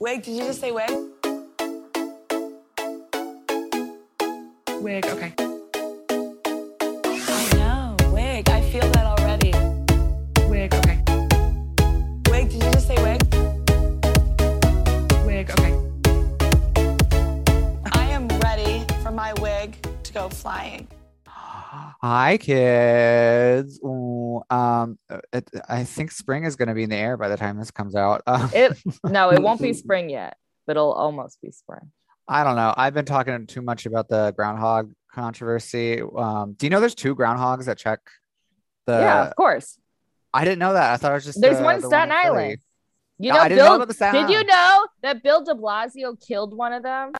Wig, did you just say wig? Wig. Okay. I know, wig. I feel that already. Wig. Okay. Wig, did you just say wig? Wig. Okay. I am ready for my wig to go flying. Hi, kids. Um, it, I think spring is going to be in the air by the time this comes out. Um, It no, it won't be spring yet, but it'll almost be spring. I don't know. I've been talking too much about the groundhog controversy. Um, do you know there's two groundhogs that check the? yeah, of course. I didn't know that. I thought it was just There's the- one the Staten Philly. Island. You No, know, I didn't know Bill. about the Staten did you know that Bill De Blasio killed one of them?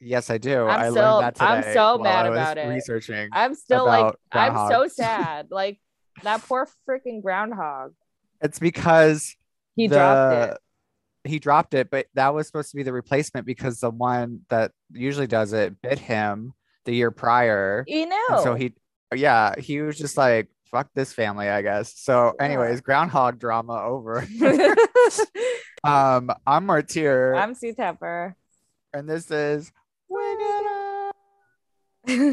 Yes, I do. I'm I so- learned that today. I'm so mad I was about it. Researching. I'm still like, I'm so sad. Like that poor freaking groundhog. It's because He the- dropped it. He dropped it, but that was supposed to be the replacement because the one that usually does it bit him the year prior. You know. And so he, yeah, he was just like, fuck this family, I guess. So, Yeah. anyways, groundhog drama over. um, I'm Martyr, I'm Sue Tepper. and this is Wig It Up.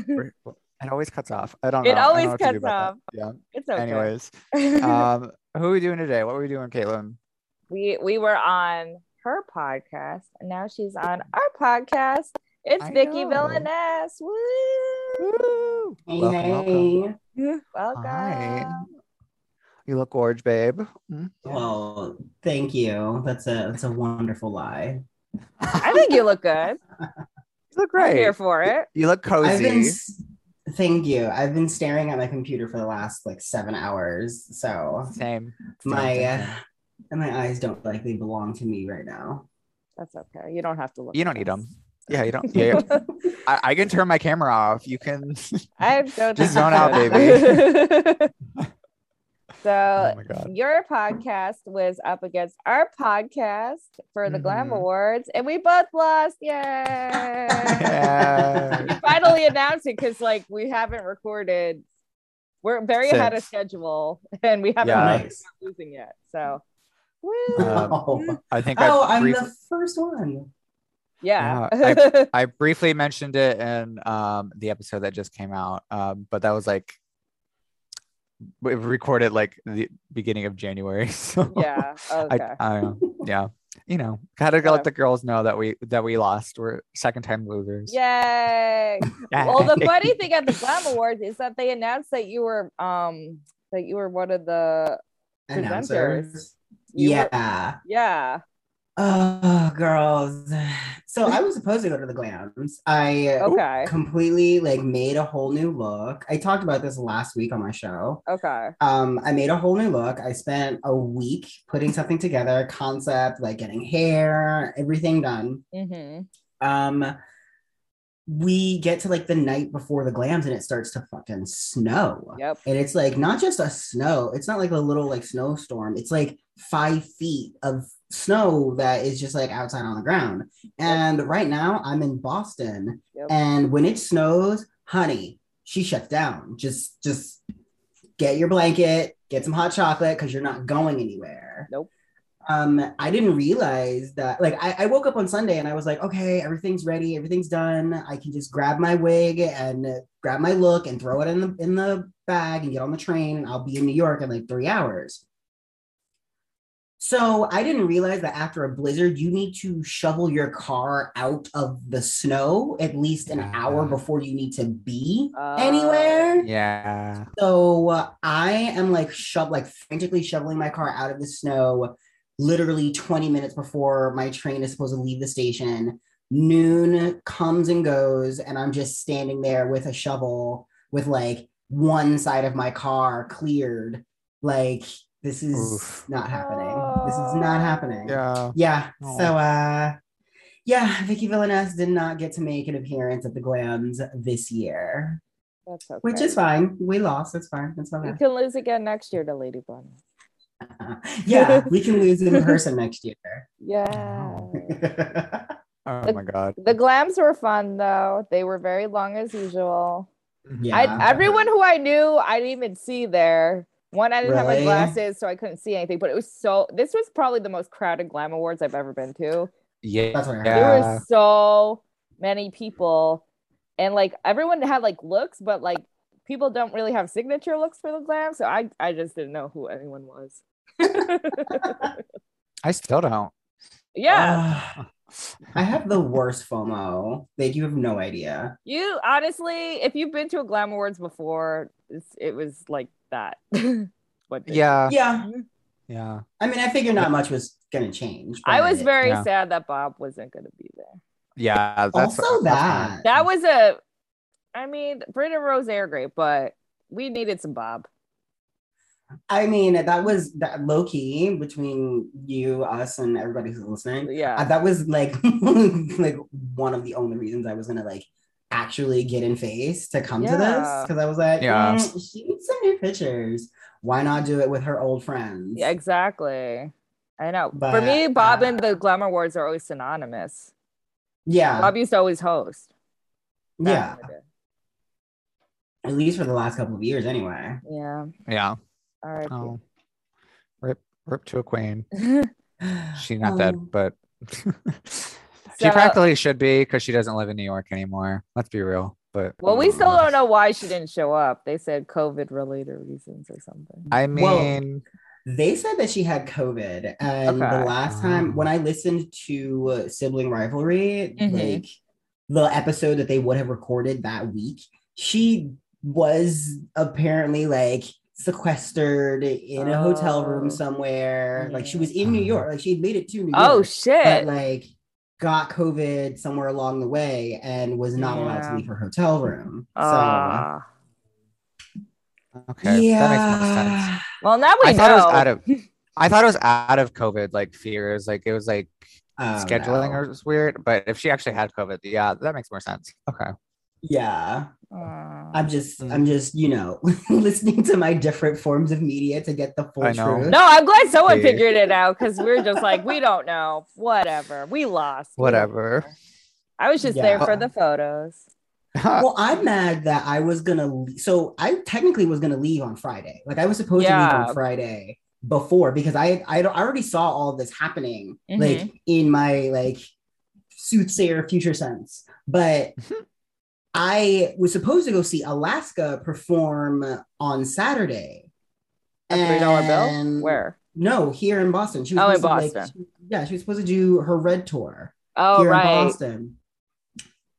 We're- It always cuts off. I don't know. It don't always know what to do cuts off. that. it's Yeah. okay. Anyways, um, who are we doing today? What are we doing, Caitlin? we we were on her podcast, and now she's on our podcast. It's I Vicky know. Villainess. Woo! Hey, Welcome, welcome. hey. Welcome. Hi. You look gorge, babe. Mm. Well, thank you. That's a that's a wonderful lie. I think you look good. You look I'm great. here for it. You look I've been cozy. S- thank you. I've been staring at my computer for the last like seven hours, so Same. my Same, uh, same, same. and my eyes don't like they belong to me right now. That's okay. You don't have to look. You don't need them. Yeah, you don't. Yeah, yeah. I, I can turn my camera off. You can. I don't Just think zone out, should. oh so my god. your podcast was up against our podcast for the Glam Mhm. Awards, and we both lost. Yay! Yeah. we finally announced it because like we haven't recorded. We're very ahead of schedule, and we haven't Yeah. Nice. losing yet. So. Um, oh, I think oh I, I'm brief- the first one. yeah. I briefly mentioned it in um, the episode that just came out, um, but that was like we recorded like the beginning of January. So yeah. Okay. I, I yeah, you know, gotta let the girls know that we that we lost. We're second time losers. Yay! well the funny thing at the glam awards is that they announced that you were um that you were one of the Presenters. Announcers. You were- Yeah. Oh, girls. So I was supposed to go to the glams. I okay completely like made a whole new look. I talked about this last week on my show. okay Um, I made a whole new look. I spent a week putting something together, concept, like getting hair, everything done. mm-hmm. Um, we get to like the night before the glams and it starts to fucking snow. yep And it's like not just a snow, it's not like a little like snowstorm. It's like five feet of snow that is just like outside on the ground. And right now I'm in Boston. Yep. And when it snows, honey, she shuts down. Just just get your blanket, get some hot chocolate because you're not going anywhere. Nope. Um, I didn't realize that like I, I woke up on Sunday and I was like, okay, everything's ready, everything's done. I can just grab my wig and grab my look and throw it in the in the bag and get on the train and I'll be in New York in like three hours. So I didn't realize that after a blizzard, you need to shovel your car out of the snow at least an hour before you need to be Uh, anywhere. Yeah. So uh, I am like shove like frantically shoveling my car out of the snow, literally 20 minutes before my train is supposed to leave the station. Noon comes and goes, and I'm just standing there with a shovel with like one side of my car cleared. Like this is Oof. not happening. This is not happening. Yeah. Yeah. Oh. So uh yeah, Vicky Villaness did not get to make an appearance at the Glams this year, that's okay which is fine. We lost. It's fine. It's you okay. can lose again next year to lady Bunny. yeah, we can lose in person next year. yeah Oh my god. the glams were fun though they were very long as usual yeah. I, everyone who I knew, I didn't even see there. One, I didn't have my glasses, so I couldn't see anything. But it was so. This was probably the most crowded glam awards I've ever been to. Yeah. That's what I there Yeah. were so many people and like everyone had like looks but like people don't really have signature looks for the glam so i i just didn't know who anyone was I still don't. yeah Ugh. I have the worst FOMO. Like you have no idea. you honestly if you've been to a glam awards before it's, it was like that what they- Yeah. Yeah. Yeah. I mean, I figured not much was gonna change. i was very Yeah. sad that bob wasn't going to be there Yeah. That's also that's that. fine. that was a i mean Britt and rose are great but we needed some bob I mean, that was that low key between you, us, and everybody who's listening. yeah Uh, that was like like one of the only reasons I was gonna like actually get in face to come to this because I was like, Yeah. "Mm, she needs some new pictures. Why not do it with her old friends? Yeah, exactly. I know. For me, Bob uh, and the Glamour Awards are always synonymous. yeah, Bob used to always host. back yeah. in the day. At least for the last couple of years, anyway. Yeah. Yeah. All right. Oh. Rip rip to a queen. She's not dead, Oh. but she practically should be because she doesn't live in New York anymore. Let's be real. But well, we still don't know why she didn't show up. They said COVID related reasons or something. I Well, mean, They said that she had COVID, and Okay. the last time when I listened to uh, Sibling Rivalry, Mhm. like the episode that they would have recorded that week, she was apparently like sequestered in a hotel Oh. room somewhere. Like she was in. New York, like she had made it to New York. oh shit. but like got COVID somewhere along the way and was not allowed to leave her hotel room. So Ah. okay, yeah, that makes more sense. well, now we I know. thought it was out of I thought it was out of COVID like fears. Like it was like Oh, scheduling no. or was weird. But if she actually had COVID, yeah, that makes more sense. Okay. Yeah. Ah. I'm just, Mm. I'm just, you know, listening to my different forms of media to get the full I know. truth. no, I'm glad someone See. figured it out because we're just like, we don't know. Whatever. We lost. Whatever. I was just there for the photos. Well, I'm mad that I was gonna. le- So I technically was gonna leave on Friday. Like I was supposed to leave on Friday before because I, I, I already saw all this happening, Mhm. like in my like soothsayer future sense. But I was supposed to go see Alaska perform on Saturday. A three dollar bill? Where? No, here in Boston. She was Oh, in to, Boston. Like, yeah, she was supposed to do her red tour Oh, here in. Boston.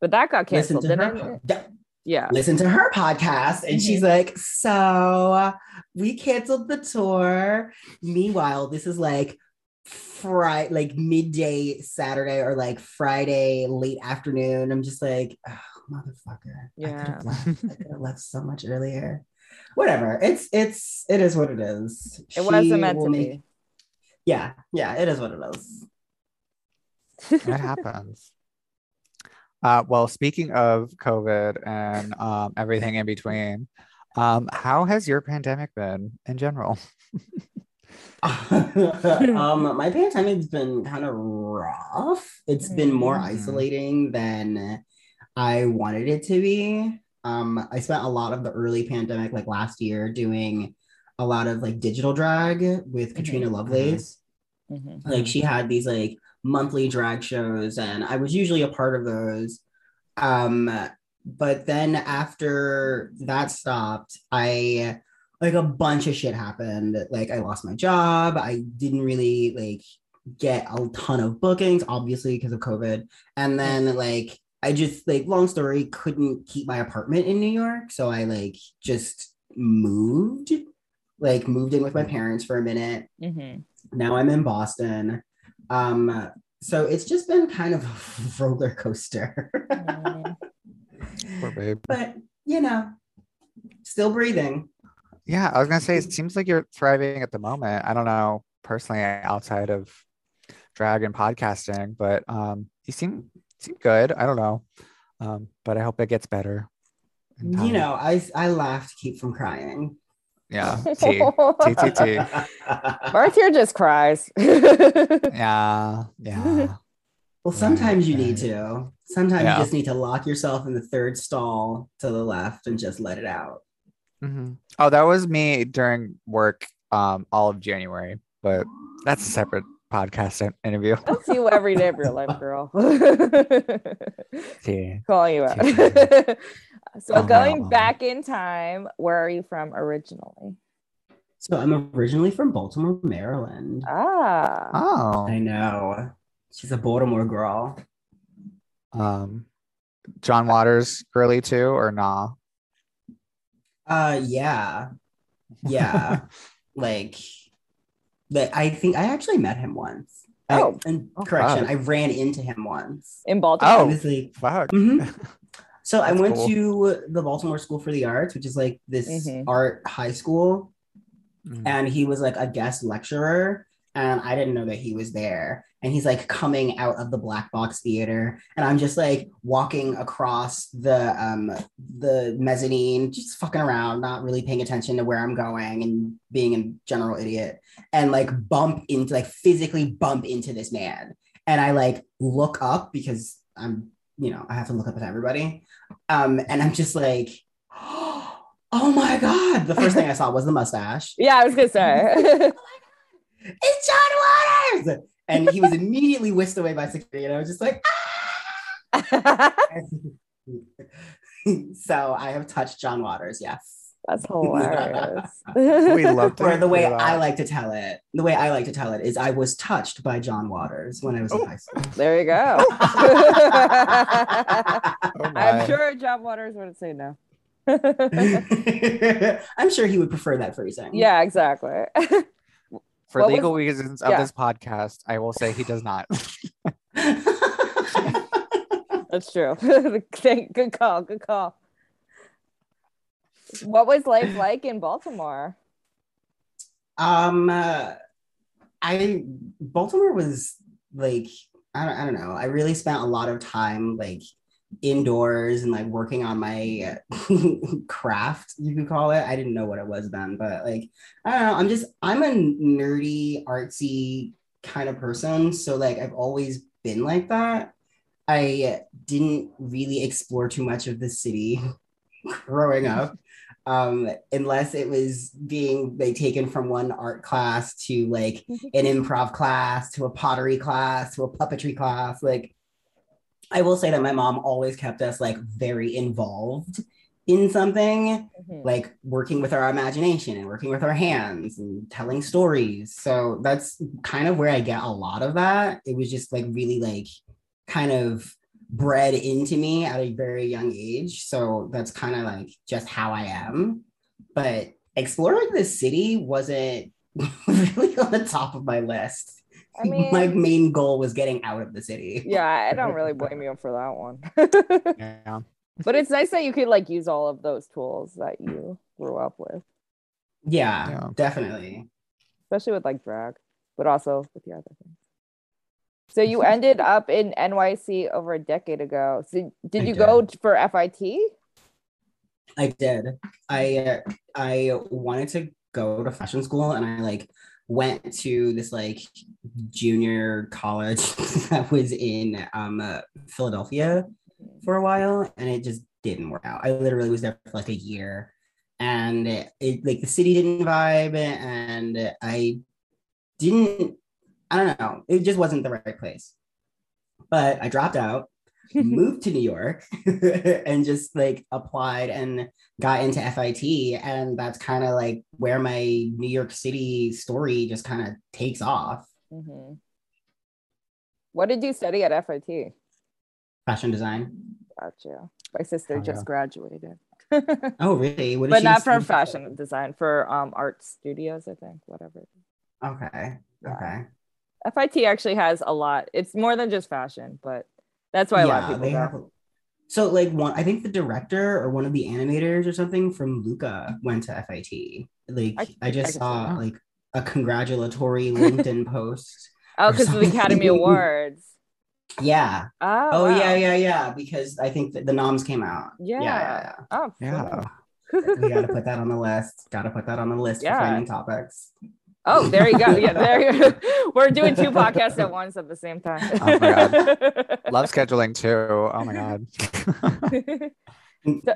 But that got canceled, didn't her. it? Yeah, Yeah. listen to her podcast, and she's mm-hmm. like, "So uh, we canceled the tour. Meanwhile, this is like Friday, like midday Saturday or like Friday late afternoon. I'm just like, oh, motherfucker. I could Yeah. have left. I could have left so much earlier. Whatever. It's it's it is what it is. It wasn't meant to make- be. Yeah, yeah, it is what it is. it happens. Uh, well, speaking of COVID and um, everything in between, um, how has your pandemic been in general? um, my pandemic's been kind of rough. It's been more Mhm. isolating than I wanted it to be. Um, I spent a lot of the early pandemic, like last year, doing a lot of like digital drag with Katrina Lovelace. Mhm. Like she had these like monthly drag shows, and I was usually a part of those. Um, but then after that stopped, I like a bunch of shit happened. Like I lost my job. I didn't really like get a ton of bookings, obviously because of COVID. And then like I just like long story, couldn't keep my apartment in New York, so I like just moved, like moved in with my parents for a minute Mhm. now I'm in Boston. Um, so it's just been kind of a roller coaster. Mhm. Poor babe. but you know, still breathing. Yeah, I was gonna say it seems like you're thriving at the moment. I don't know personally outside of drag and podcasting, but um, you seem seem good. I don't know, um, but I hope it gets better. You know, I I laugh to keep from crying. yeah, T, T, T, T. Martha just cries. Yeah, yeah. Well, sometimes you Right, need to. Sometimes Yeah. you just need to lock yourself in the third stall to the left and just let it out. Mhm. Oh, that was me during work um all of January, but that's a separate podcast interview. I'll see you every day of your life, girl. Yeah. Calling you out. so Oh, going no. back in time, where are you from originally? So I'm originally from Baltimore, Maryland. Ah, Oh. I know. She's a Baltimore girl. Um, John Waters girly too, or nah? Uh yeah. Yeah. like like I think I actually met him once. I- Oh. and Oh, correction, wow. I ran into him once. in Baltimore. Oh. was like, Fuck. mhm. So I went cool. to the Baltimore School for the Arts, which is like this Mhm. art high school, Mm. and he was like a guest lecturer, and I didn't know that he was there. And he's like coming out of the black box theater, and I'm just like walking across the um the mezzanine, just fucking around, not really paying attention to where I'm going and being a general idiot, and like bump into like physically bump into this man, and I like look up because I'm you know I have to look up at everybody, um, and I'm just like. Oh my god! The first thing I saw was the mustache. Yeah, I was gonna say. it's John Waters! And he was immediately whisked away by security. And I was just like, ah! so I have touched John Waters, yes. That's hilarious. We love to Or the way. I like to tell it, the way I like to tell it is I was touched by John Waters when I was in Oh. high school. There you go. Oh I'm sure John Waters would say no. I'm sure he would prefer that phrasing. yeah, exactly. For What was- legal reasons of yeah. this podcast, I will say he does not. That's true. Thank- good call. Good call. What was life like in Baltimore? Um, uh, I Baltimore was like I don't, I don't know. I really spent a lot of time like indoors and like working on my craft, you could call it. I didn't know what it was then, but like I don't know. I'm just I'm a nerdy, artsy kind of person, so like I've always been like that. I didn't really explore too much of the city growing up um unless it was being like taken from one art class to like an improv class to a pottery class to a puppetry class like i will say that my mom always kept us like very involved in something Mhm. like working with our imagination and working with our hands and telling stories. So that's kind of where i get a lot of that. It was just like really like kind of bred into me at a very young age. So that's kind of like just how i am. But exploring the city wasn't really on the top of my list I mean, my main goal was getting out of the city yeah, I don't really blame you for that one. yeah. but it's nice that you could like use all of those tools that you grew up with, yeah, Yeah. definitely especially with like drag, but also with the other things. So you ended up in NYC over a decade ago. So did you did. go for FIT? I did. I uh, I wanted to go to fashion school, and I like went to this like junior college that was in um uh, Philadelphia for a while, and it just didn't work out. I literally was there for like a year, and it, it like the city didn't vibe, and I didn't. I don't know. It just wasn't the right place. But I dropped out moved to New York and just like applied and got into FIT. And that's kind of like where my New York City story just kind of takes off. hmm What did you study at FIT? Fashion design. Gotcha. My sister just graduated, Oh, really? But not for fashion design, for um art studios, I think. Whatever. Okay. Yeah. Okay. FIT actually has a lot. It's more than just fashion, but that's why a lot of people they go. have. So, like one, I think the director or one of the animators or something from Luca went to FIT. Like, I I, can- I just saw like a congratulatory LinkedIn post. Oh, because of the Academy. Awards. Yeah. Oh, Oh, wow. yeah, yeah, yeah. Because I think the noms came out. Yeah. yeah, Oh, Yeah. cool. yeah. we got to put that on the list. Got to put that on the list Yeah. for finding topics. Oh, there you go. Yeah, there you go. We're doing two podcasts at once at the same time. Oh my Love scheduling too. Oh my god. so,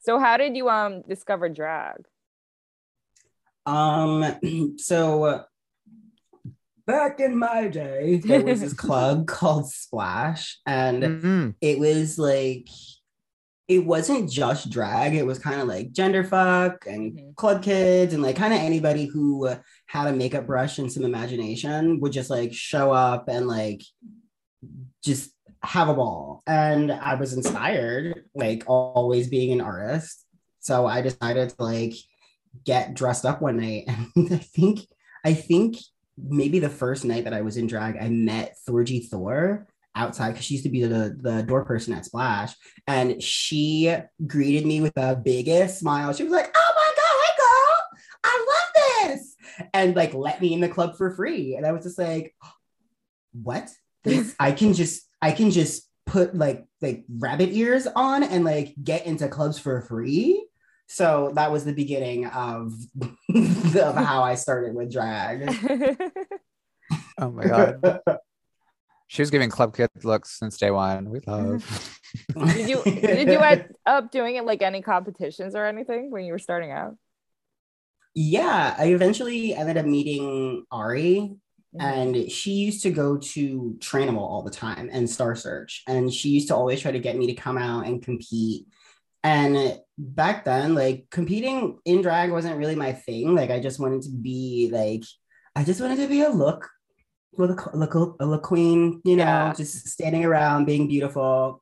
so how did you um discover drag? Um, so back in my day, there was this club called Splash, and Mhm. it was like it wasn't just drag it was kind of like gender fuck and Mhm. club kids and like kind of anybody who had a makeup brush and some imagination would just like show up and like just have a ball and i was inspired like always being an artist so i decided to like get dressed up one night and i think i think maybe the first night that i was in drag i met thorgy thor outside because she used to be the, the door person at Splash. And she greeted me with the biggest smile. She was like, Oh my God, hey girl, I love this. And like let me in the club for free. And I was just like, What? This I can just I can just put like like rabbit ears on and like get into clubs for free. So that was the beginning of, of how I started with drag. Oh my god. She was giving club kid looks since day one. We mm-hmm. love. did you did you end up doing it like any competitions or anything when you were starting out? Yeah, I eventually ended up meeting Ari, Mhm. and she used to go to Trainable all the time and Star Search, and she used to always try to get me to come out and compete. And back then, like competing in drag wasn't really my thing. Like I just wanted to be like, I just wanted to be a look, look, look, a look queen, you know, Yeah. just standing around being beautiful,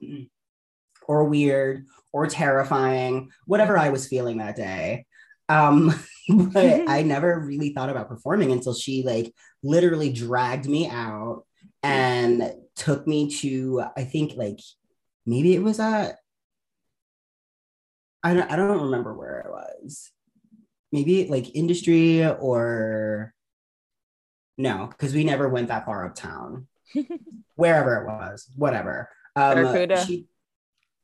or weird, or terrifying, whatever I was feeling that day. Um, but I never really thought about performing until she like literally dragged me out and took me to I think like maybe it was a I don't I don't remember where it was. Maybe like industry or no, because we never went that far uptown. Wherever it was, whatever. Um, Barracuda? She,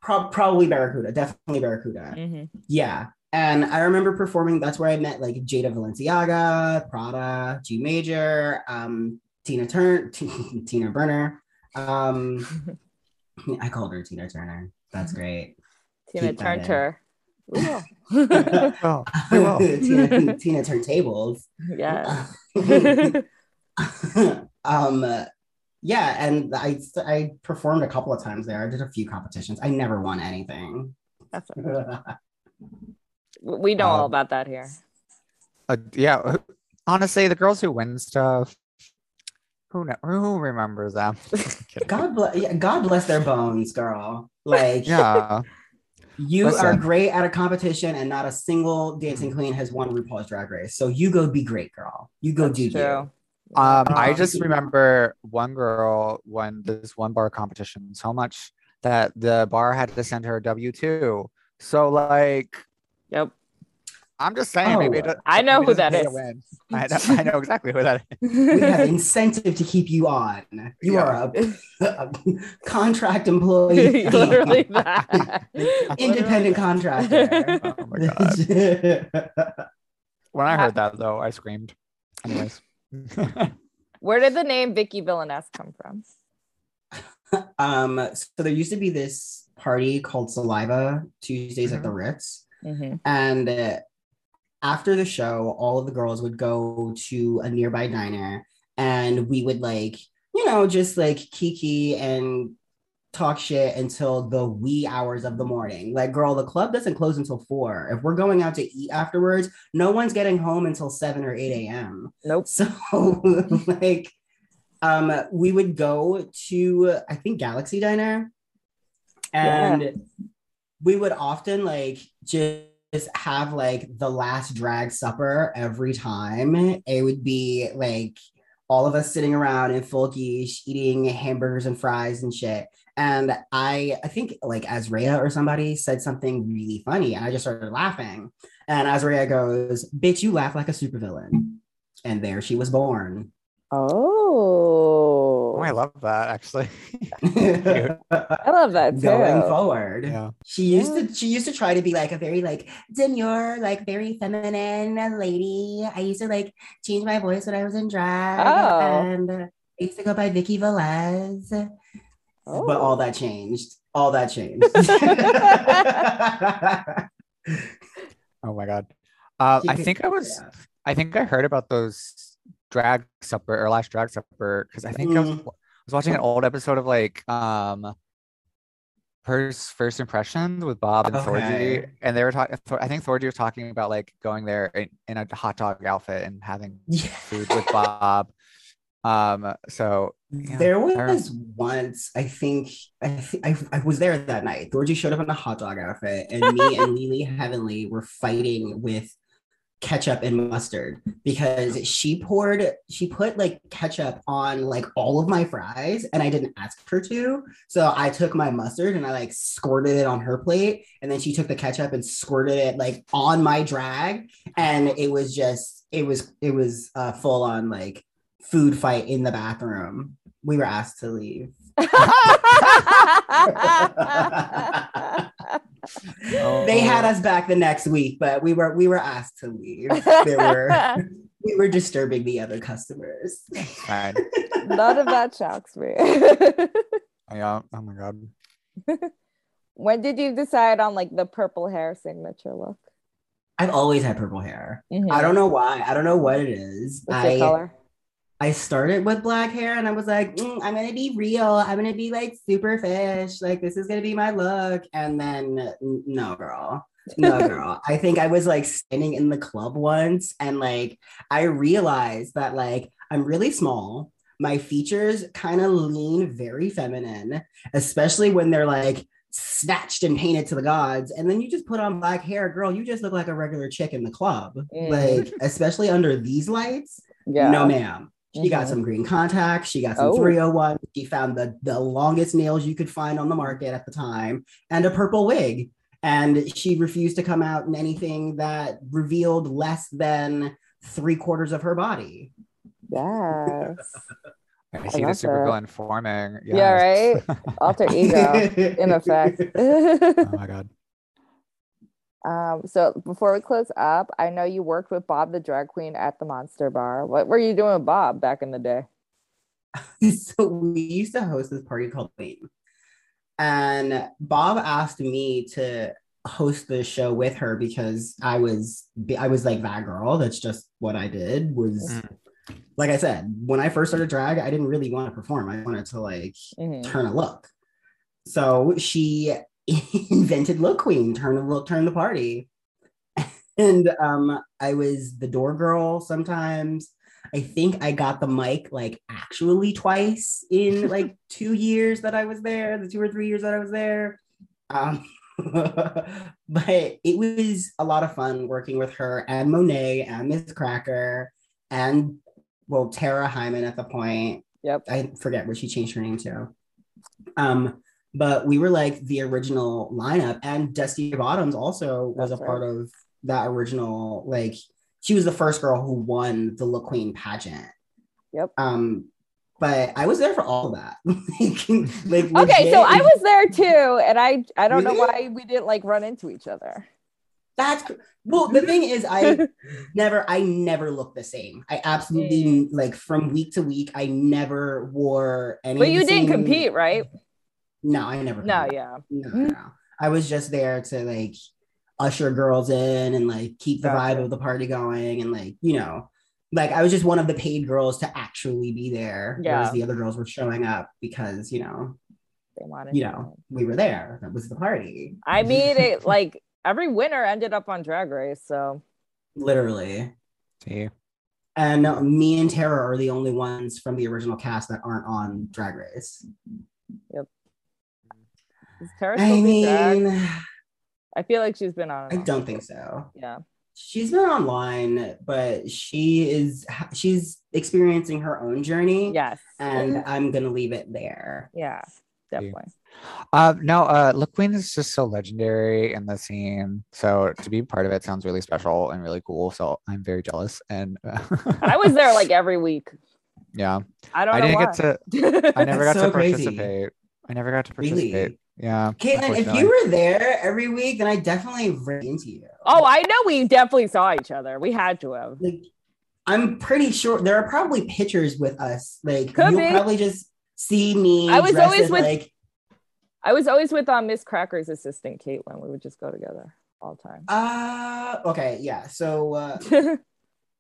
prob- probably Barracuda, definitely Barracuda. Mhm. Yeah. And I remember performing, that's where I met like Jada Valenciaga, Prada, G Major, um, Tina Turner, Tina Burner. Um, I called her Tina Turner. That's great. Tina Keep. Turner. Ooh. Oh, we. Tina, Tina Turntables. yeah. um, yeah, and I I performed a couple of times there. I did a few competitions. I never won anything. That's we know all Um, about that here. Uh, yeah. Honestly, the girls who win stuff, who kn- who remembers them? God bless. Yeah, God bless their bones, girl. Like, yeah. You Listen. are great at a competition, and not a single dancing queen has won RuPaul's Drag Race. So you go be great, girl. You go That's do true. you. Um, I Um, just remember one girl won this one bar competition so much that the bar had to send her a W two. So like, Yep. I'm just saying, maybe it Oh, do- I know maybe who it doesn't that pay to is. win. I know, I know exactly who that is. We have incentive to keep you on. You Yeah. are a, a contract employee, Literally that. independent contractor. Oh my god! When I heard that though, I screamed. Anyways, Where did the name Vicky Villaness come from? um, so there used to be this party called Saliva Tuesdays at the Ritz. Mhm. And uh, after the show, all of the girls would go to a nearby diner and we would like, you know, just like kiki and talk shit until the wee hours of the morning. Like, girl, the club doesn't close until four. If we're going out to eat afterwards, no one's getting home until seven or 8 a.m. Nope. So, like, um, we would go to, I think, Galaxy Diner. And we would often like just have like the last drag supper every time. It would be like all of us sitting around in full geesh eating hamburgers and fries and shit. And I, I think like Azrea or somebody said something really funny, and I just started laughing. And Azrea goes, "Bitch, you laugh like a supervillain." And there she was born. Oh, oh, I love that actually. I love that too. Going forward. Yeah. She used to she used to try to be like a very like demure, like very feminine lady. I used to like change my voice when I was in drag. Oh. And I used to go by Vicky Velez. But Oh. all that changed. All that changed. Oh my god. Uh, I think I was. yeah. I think I heard about those drag supper or last drag supper because I think I was, Mm. was watching an old episode of like um first first impressions with Bob and Okay. Thorgy, and they were talking. I think Thorgy was talking about like going there in, in a hot dog outfit and having Yeah. food with Bob. Um, so yeah, there I was once, I think, I, th- I, I was there that night. Thorgy showed up in a hot dog outfit, and me and Lily Heavenly were fighting with ketchup and mustard because she poured, she put like ketchup on like all of my fries, and I didn't ask her to. So I took my mustard and I like squirted it on her plate, and then she took the ketchup and squirted it like on my drag, and it was just, it was, it was uh, full on like food fight in the bathroom. We were asked to leave. They had us back the next week, but we were we were asked to leave. They were we were disturbing the other customers. fine. None of that shocks me. Yeah. Oh my god. when did you decide on like the purple hair signature look? I've always had purple hair. Mhm. I don't know why. I don't know what it is. What's your I color? I started with black hair and I was like, "Mm, I'm gonna be real. I'm gonna be like super fish. Like this is gonna be my look. And then no, girl. No, girl. I think I was like standing in the club once and like I realized that like I'm really small. My features kind of lean very feminine, especially when they're like snatched and painted to the gods. And then you just put on black hair, girl. You just look like a regular chick in the club. Mm. Like, especially under these lights. Yeah. No, ma'am. She got Mhm. some green contacts. She got some Oh. 301. She found the, the longest nails you could find on the market at the time and a purple wig. And she refused to come out in anything that revealed less than three quarters of her body. Yes. I see the love super that. villain forming. Yeah, right? Alter ego in effect. oh my god. Um, so before we close up, I know you worked with Bob the drag queen at the Monster Bar. What were you doing with Bob back in the day? so we used to host this party called Queen. And Bob asked me to host the show with her because I was I was like that girl. That's just what I did was Mm. like I said, when I first started drag, I didn't really want to perform. I wanted to like Mhm. turn a look. So she invented Look Queen, turn look, turn the party. And um, I was the door girl sometimes. I think I got the mic like actually twice in like two years that I was there, the two or three years that I was there. Um, but it was a lot of fun working with her and Monet and Miss Cracker and well, Tara Hyman at the point. Yep. I forget what she changed her name to. Um, but we were like the original lineup, and Dusty Bottoms also was That's a part of that original. Like, she was the first girl who won the Look Queen pageant. Yep. Um, but I was there for all of that. like, like, Okay, so I was there too, and I I don't know why we didn't like run into each other. That's well. The thing is, I never, I never looked the same. I absolutely like from week to week. I never wore any. But you didn't compete, right? No, I never. No, competed. yeah. No, no, no. I was just there to like usher girls in and like keep the Gotcha. vibe of the party going and like you know, like I was just one of the paid girls to actually be there, Yeah. whereas the other girls were showing up because you know, They wanted you to know, we were there. That was the party, I mean, it like every winner ended up on Drag Race, so literally. See. And me and Tara are the only ones from the original cast that aren't on Drag Race. Is Tara I still doing drag? mean, I feel like she's been on. I don't think so. Yeah. she's been online, but she is she's experiencing her own journey. Yes. And I'm gonna leave it there. Yeah. Definitely. Uh, no, uh, Look Queen is just so legendary in the scene. So to be part of it sounds really special and really cool. So I'm very jealous. And uh, I was there like every week. yeah, I don't I know didn't why. get to. I never got That's to so crazy. participate. I never got to Really? Participate. Yeah. Caitlin, if you were there every week, then I definitely ran into you. oh, I know we definitely saw each other. We had to have. like I'm pretty sure there are probably pictures with us. Like Could you'll be. probably just see me. I was always in, with- like I was always with um, Miss Cracker's assistant, Caitlin. We would just go together all the time. uh okay, yeah. So uh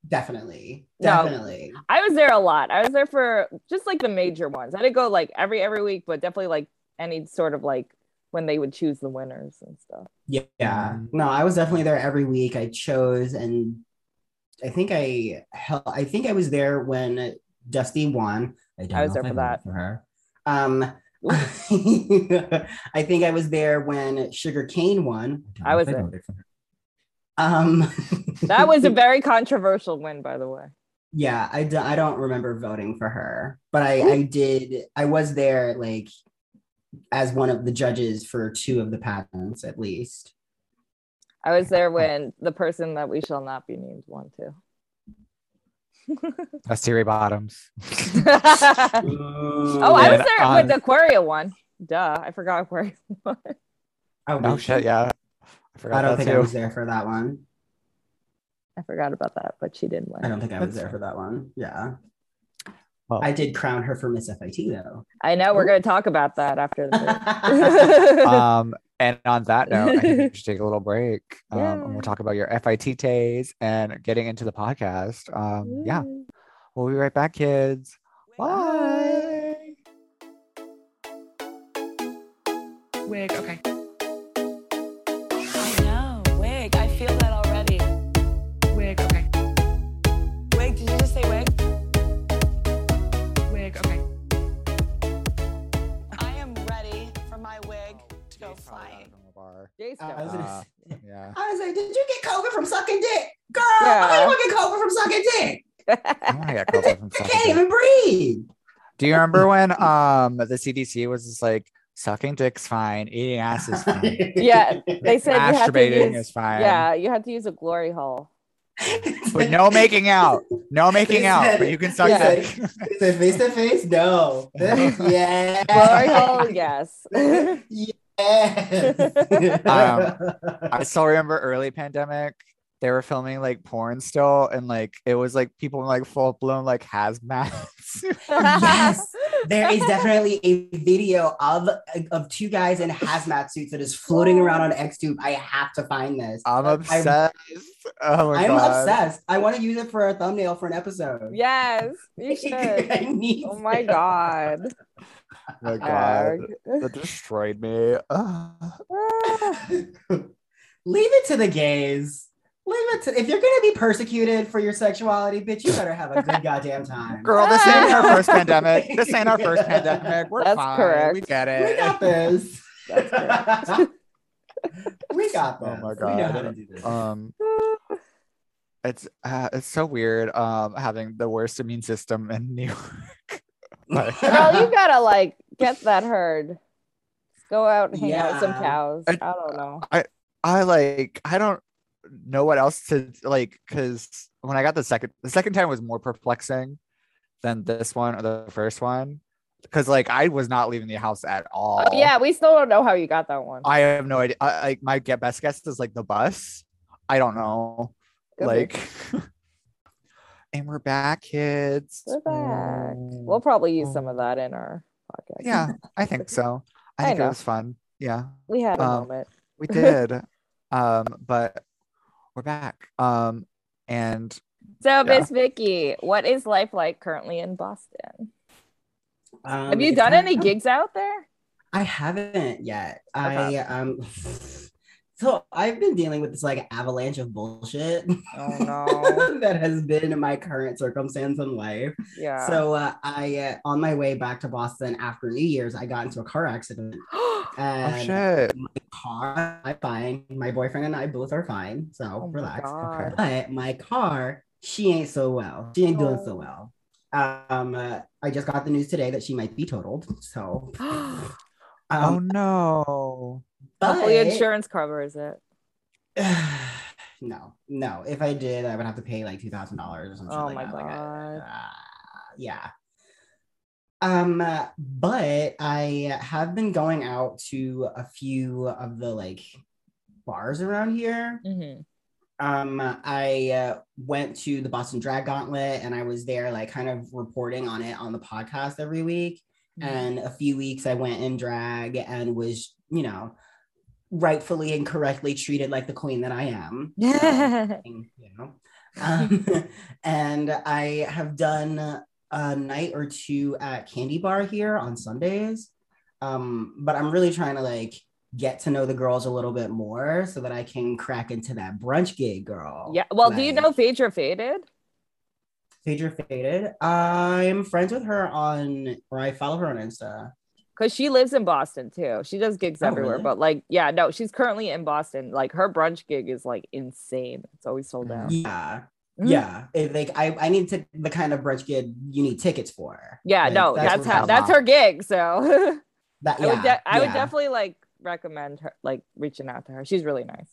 Definitely. No. Definitely. I was there a lot. I was there for just like the major ones. I didn't go like every every week, but definitely like any sort of like when they would choose the winners and stuff. Yeah. No, I was definitely there every week. I chose and I think I hell I think I was there when Dusty won. I, don't I was know there if for voted that. for her. Um I think I was there when Sugar Cane won. don't I was there. for her. Um That was a very controversial win, by the way. yeah, I, I don't remember voting for her, but I, I did I was there like as won of the judges for two of the patents at least. I was there when the person that we shall not be named won too. That's Terry Bottoms. oh, I was there on- when the Aquaria one. Duh, I forgot Aquaria won. Oh, Oh shit, yeah. I forgot I don't that think I was there for that one. I forgot about that, but she didn't win. I don't think I was That's there for that one. Yeah. Well, I did crown her for Miss FIT though. I know we're going to talk about that after the um, and on that note, I think we should take a little break. Um, and we'll talk about your FIT days and getting into the podcast. Um, yeah, we'll be right back, kids. Bye. Wig. Okay. Flying. Jace I was Uh, yeah. I was like, did you get COVID from sucking dick? Girl, Yeah. I don't get COVID from sucking dick. I want COVID from I can't dick. even breathe. Do you remember when um the CDC was just like sucking dick's fine, eating ass is fine, Yeah, they said you masturbating use. is fine. Yeah, you have to use a glory hole. But no making out. No making They out, but you can suck they dick. said face to face? No. yeah. Glory hole, yes. Yes. Um, I still remember early pandemic. They were filming like porn still, and like it was like people in like full blown like hazmat. Yes. there is definitely a video of of two guys in hazmat suits that is floating around on XTube. I have to find this. I'm obsessed. oh my god. I'm god. obsessed. I want to use it for a thumbnail for an episode. yes, you should. I need Oh my that. god. Oh my god. That destroyed me. Leave it to the gays. Leave it to if you're gonna be persecuted for your sexuality, bitch, you better have a good goddamn time. Girl, this ain't our first pandemic. This ain't our first pandemic. We're That's fine. correct. We get We it. got this. That's we got this. Oh my We know how God. to do this. Um it's uh, it's so weird um having the worst immune system in New York. Like- Girl, oh, you gotta like get that herd. Go out and hang out with some cows. I- I don't know. I I like I don't know what else to like because when I got the second the second time was more perplexing than this one or the first one because like I was not leaving the house at all. Oh, yeah, we still don't know how you got that one. I have no idea. I, like my get best guess is like the bus. I don't know. Could be. like, and we're back, kids. We're back. Oh. We'll probably use some of that in our podcast. yeah, I think so. I I think it was fun. Yeah, We had a Um, moment. we did. um, but we're back. Um, and So, yeah. Miss Vicky, what is life like currently in Boston? Um, Have you done kind any gigs out there? I haven't yet. Okay. I um so I've been dealing with this like avalanche of bullshit Oh no. that has been in my current circumstance in life. Yeah. So uh, I uh, on my way back to Boston after New Year's, I got into a car accident oh shit, my car I'm fine. My boyfriend and I both are fine. So oh relax. God. But my car, she ain't so well. She ain't doing so Oh. well. Um, uh, I just got the news today that she might be totaled. So, oh um, no. Hopefully, but- insurance covers it. no, no. If I did, I would have to pay like two thousand dollars or something. Oh like my that. Like, God. uh, yeah. Um, but I have been going out to a few of the like bars around here. Mhm. Um, I uh, went to the Boston Drag Gauntlet and I was there, like, kind of reporting on it on the podcast every week. Mm-hmm. And a few weeks I went in drag and was, you know, rightfully and correctly treated like the queen that I am. So, you know. Um, and I have done a night or two at Candy Bar here on Sundays. Um, but I'm really trying to like get to know the girls a little bit more so that I can crack into that brunch gig, girl. Yeah. Well, do you know Phaedra Faded? Phaedra Faded? I'm friends with her on, or I follow her on Insta. Because she lives in Boston too. She does gigs Oh, everywhere, really? but like, yeah, no, she's currently in Boston. Like her brunch gig is like insane. It's always sold out. Yeah. Mhm. Yeah. It, like I, I need to the kind of brunch gig you need tickets for. Yeah, Like, no, that's, what how that's her gig. So That, I would yeah, de- I would definitely like recommend her like reaching out to her. She's really nice.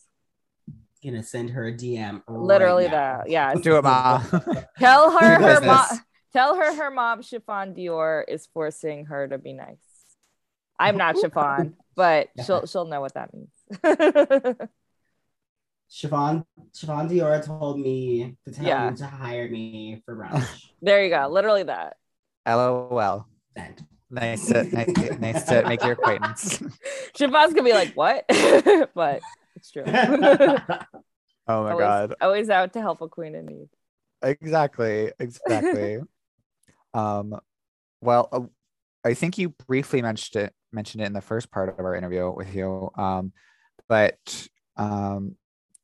gonna send her a DM. Literally now. that. Yeah. Do it, ma. Tell her her mom tell her her mom Chiffon Dior is forcing her to be nice. I'm not Chiffon, but she'll she'll know what that means. Siobhan Siobhan Dior told me to tell Yeah. you to hire me for brunch. there you go. Literally that. LOL. Send. Nice to nice, nice to make your acquaintance. Chiffon's gonna be like, what? but it's true. Oh my always, god. always out to help a queen in need. Exactly. Exactly. um well uh, I think you briefly mentioned it mentioned it in the first part of our interview with you. Um but um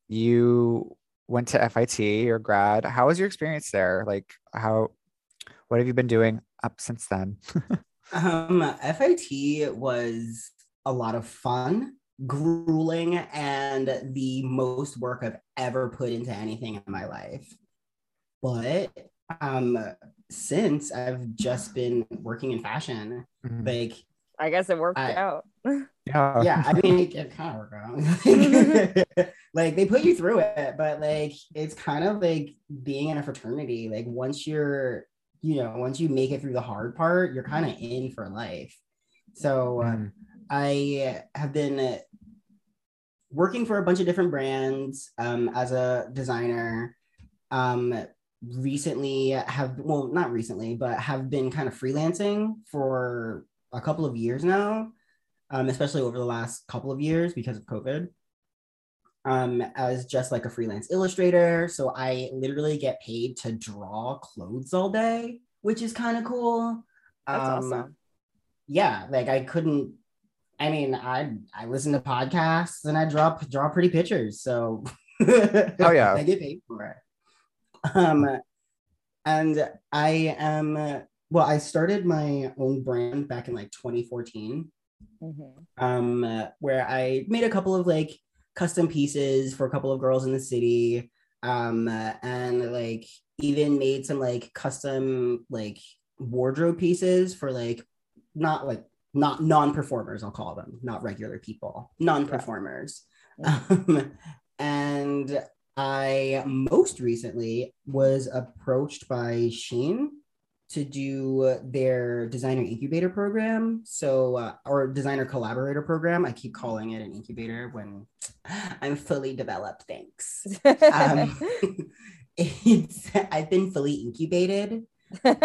you went to FIT or grad. How was your experience there? Like how what have you been doing up since then? Um, FIT was a lot of fun, grueling, and the most work I've ever put into anything in my life. But um, since I've just been working in fashion, Mhm. like I guess it worked I- out. yeah. yeah, I mean, it, it kind of worked out. like they put you through it, but like it's kind of like being in a fraternity. Like once you're, you know, once you make it through the hard part, you're kind of in for life. So uh, Mhm. I have been working for a bunch of different brands um, as a designer. Um, recently have well not recently but have been kind of freelancing for a couple of years now um, especially over the last couple of years because of covid um, as just like a freelance illustrator so i literally get paid to draw clothes all day which is kind of cool That's Um, awesome. yeah like i couldn't i mean i i listen to podcasts and i draw draw pretty pictures so Oh, yeah. i get paid for it um and i am well i started my own brand back in like 2014 Mhm. um where i made a couple of like custom pieces for a couple of girls in the city. Um and like even made some like custom like wardrobe pieces for like not like not non-performers i'll call them not regular people non-performers. Um, and i most recently was approached by Shein to do their designer incubator program. So uh, or designer collaborator program. I keep calling it an incubator when i'm fully developed thanks. Um, it's i've been fully incubated.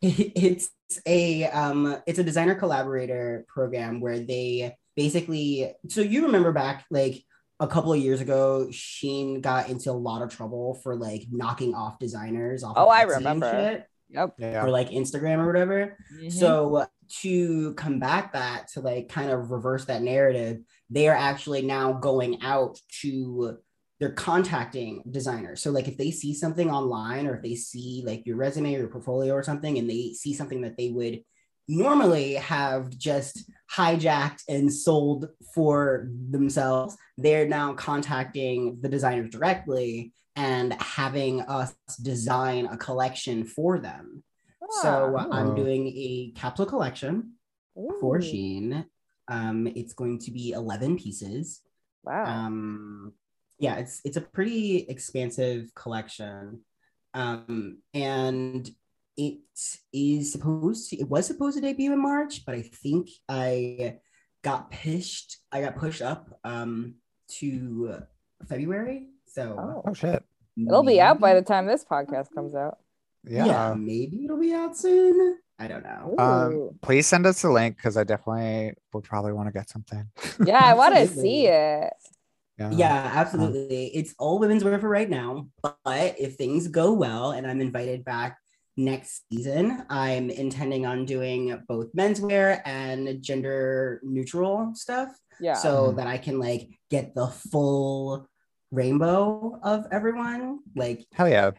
It's a um it's a designer collaborator program where they basically so you remember back like a couple of years ago Shein got into a lot of trouble for like knocking off designers off Oh, of I remember. Shit, yep. Yeah. or like instagram or whatever Mhm. so to combat that, to like kind of reverse that narrative, they are actually now going out to they're contacting designers. So like if they see something online or if they see like your resume or your portfolio or something and they see something that they would normally have just hijacked and sold for themselves, they're now contacting the designers directly and having us design a collection for them. So Ah. I'm Oh. doing a capsule collection for Ooh, Shein. Um, it's going to be 11 pieces. Wow. Um, yeah, it's it's a pretty expansive collection. Um, and it is supposed to it was supposed to debut in March, but I think I got pushed I got pushed up um to February. So oh. Oh shit. It'll be out by the time this podcast comes out. Yeah. yeah, maybe it'll be out soon. I don't know. Um, please send us a link because I definitely would probably want to get something. yeah, I want to see it. Yeah. Yeah, absolutely. It's all women's wear for right now. But if things go well and I'm invited back next season, I'm intending on doing both menswear and gender neutral stuff Yeah. so Mhm. that I can like get the full rainbow of everyone. Like Hell yeah.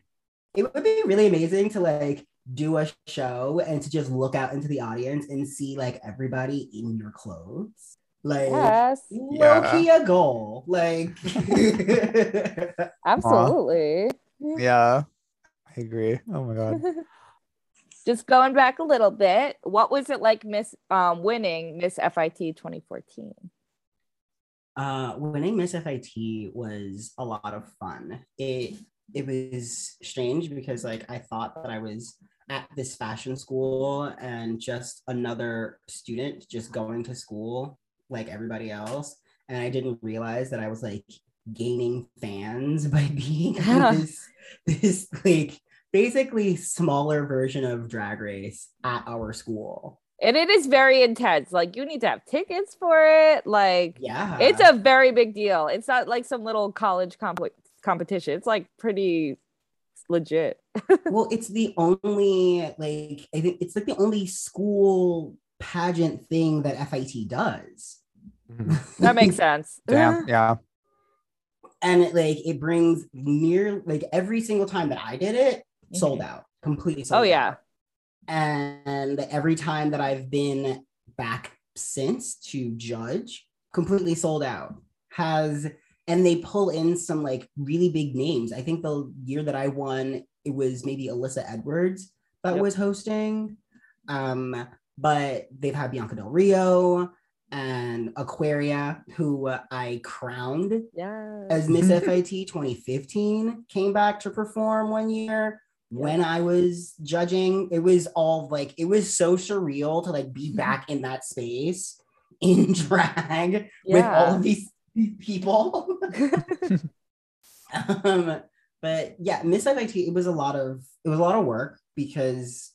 it would be really amazing to like do a show and to just look out into the audience and see like everybody in your clothes. Like yes. low key a goal. Like Absolutely. Yeah. I agree. Oh my god. Just going back a little bit, what was it like Miss um winning Miss FIT 2014? Uh winning Miss FIT was a lot of fun. It it was strange because like I thought that I was at this fashion school and just another student just going to school like everybody else. And I didn't realize that I was like gaining fans by being in this, this like basically smaller version of drag race at our school. And it is very intense. Like you need to have tickets for it. Like Yeah. it's a very big deal. It's not like some little college comp- competition. It's like pretty legit. well, it's the only like I think it's like the only school pageant thing that FIT does. Mhm. That makes sense. Damn. Yeah. and it, like it brings near like every single time that I did it, sold out, completely sold Oh out. yeah. And every time that I've been back since to judge, completely sold out. Has and they pull in some like really big names. I think the year that I won, it was maybe Alyssa Edwards that Yep. was hosting. Um, but they've had Bianca Del Rio and Aquaria, who I crowned Yeah. as Miss FIT 2015 came back to perform one year when I was judging. It was all like it was so surreal to like be back in that space in drag with all of these people. um, but yeah, Miss FIT, it was a lot of it was a lot of work because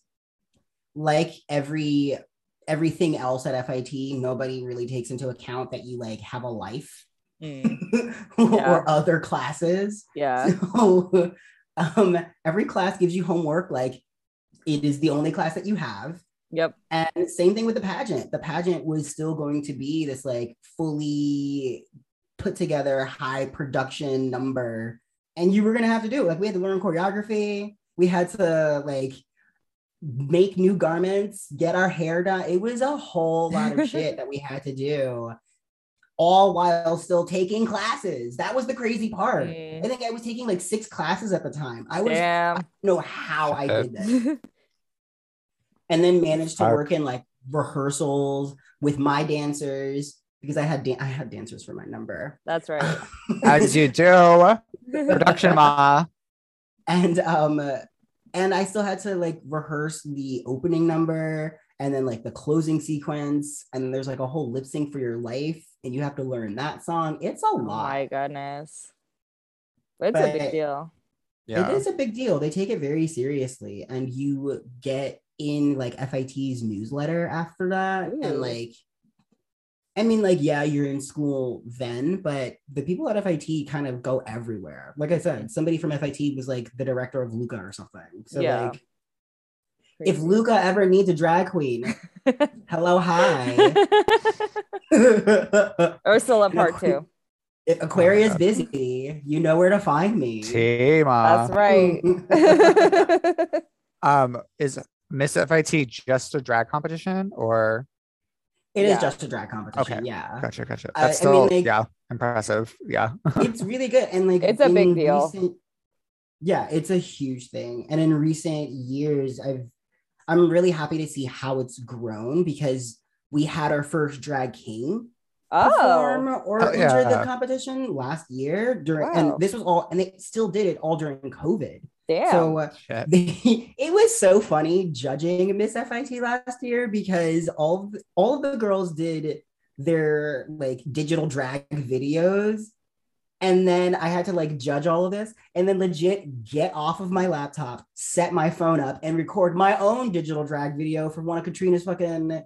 like every everything else at FIT, nobody really takes into account that you like have a life Mm. or Yeah. other classes. Yeah. So um, every class gives you homework. Like it is the only class that you have. Yep. And same thing with the pageant. The pageant was still going to be this like fully put together high production number. And you were gonna have to do it. Like we had to learn choreography. We had to like make new garments, get our hair done. It was a whole lot of shit that we had to do, all while still taking classes. That was the crazy part. Mm. I think I was taking like six classes at the time. I was I don't know how I did that. And then managed to work in like rehearsals with my dancers because I had dan- I had dancers for my number. That's right. As you do. Production ma. and um and I still had to like rehearse the opening number and then like the closing sequence and there's like a whole lip sync for your life and you have to learn that song. It's a Oh lot. my goodness. It's a big deal. Yeah. It is a big deal. They take it very seriously, and you get in like FIT's newsletter after that, Ooh. and like, I mean, like, yeah, you're in school then, but the people at FIT kind of go everywhere. Like I said, somebody from FIT was like the director of Luca or something. So Yeah. like, if Luca ever needs a drag queen, hello, hi. Ursula And part two. if Aquaria's God. busy, you know where to find me. Tima. That's right. Um, is Miss FIT just a drag competition or It is Yeah. just a drag competition. Okay. Yeah. gotcha, gotcha. I- That's I mean, still like- yeah, impressive. Yeah. it's really good and like It's a big deal. recent- yeah it's a huge thing and in recent years i've i'm really happy to see how it's grown because we had our first drag king oh. perform or Oh, enter the competition last year during Wow. and this was all and they still did it all during covid Damn. so uh, they, it was so funny judging Miss FIT last year because all of, all of the girls did their like digital drag videos and then I had to like judge all of this and then legit get off of my laptop, set my phone up and record my own digital drag video for one of Katrina's fucking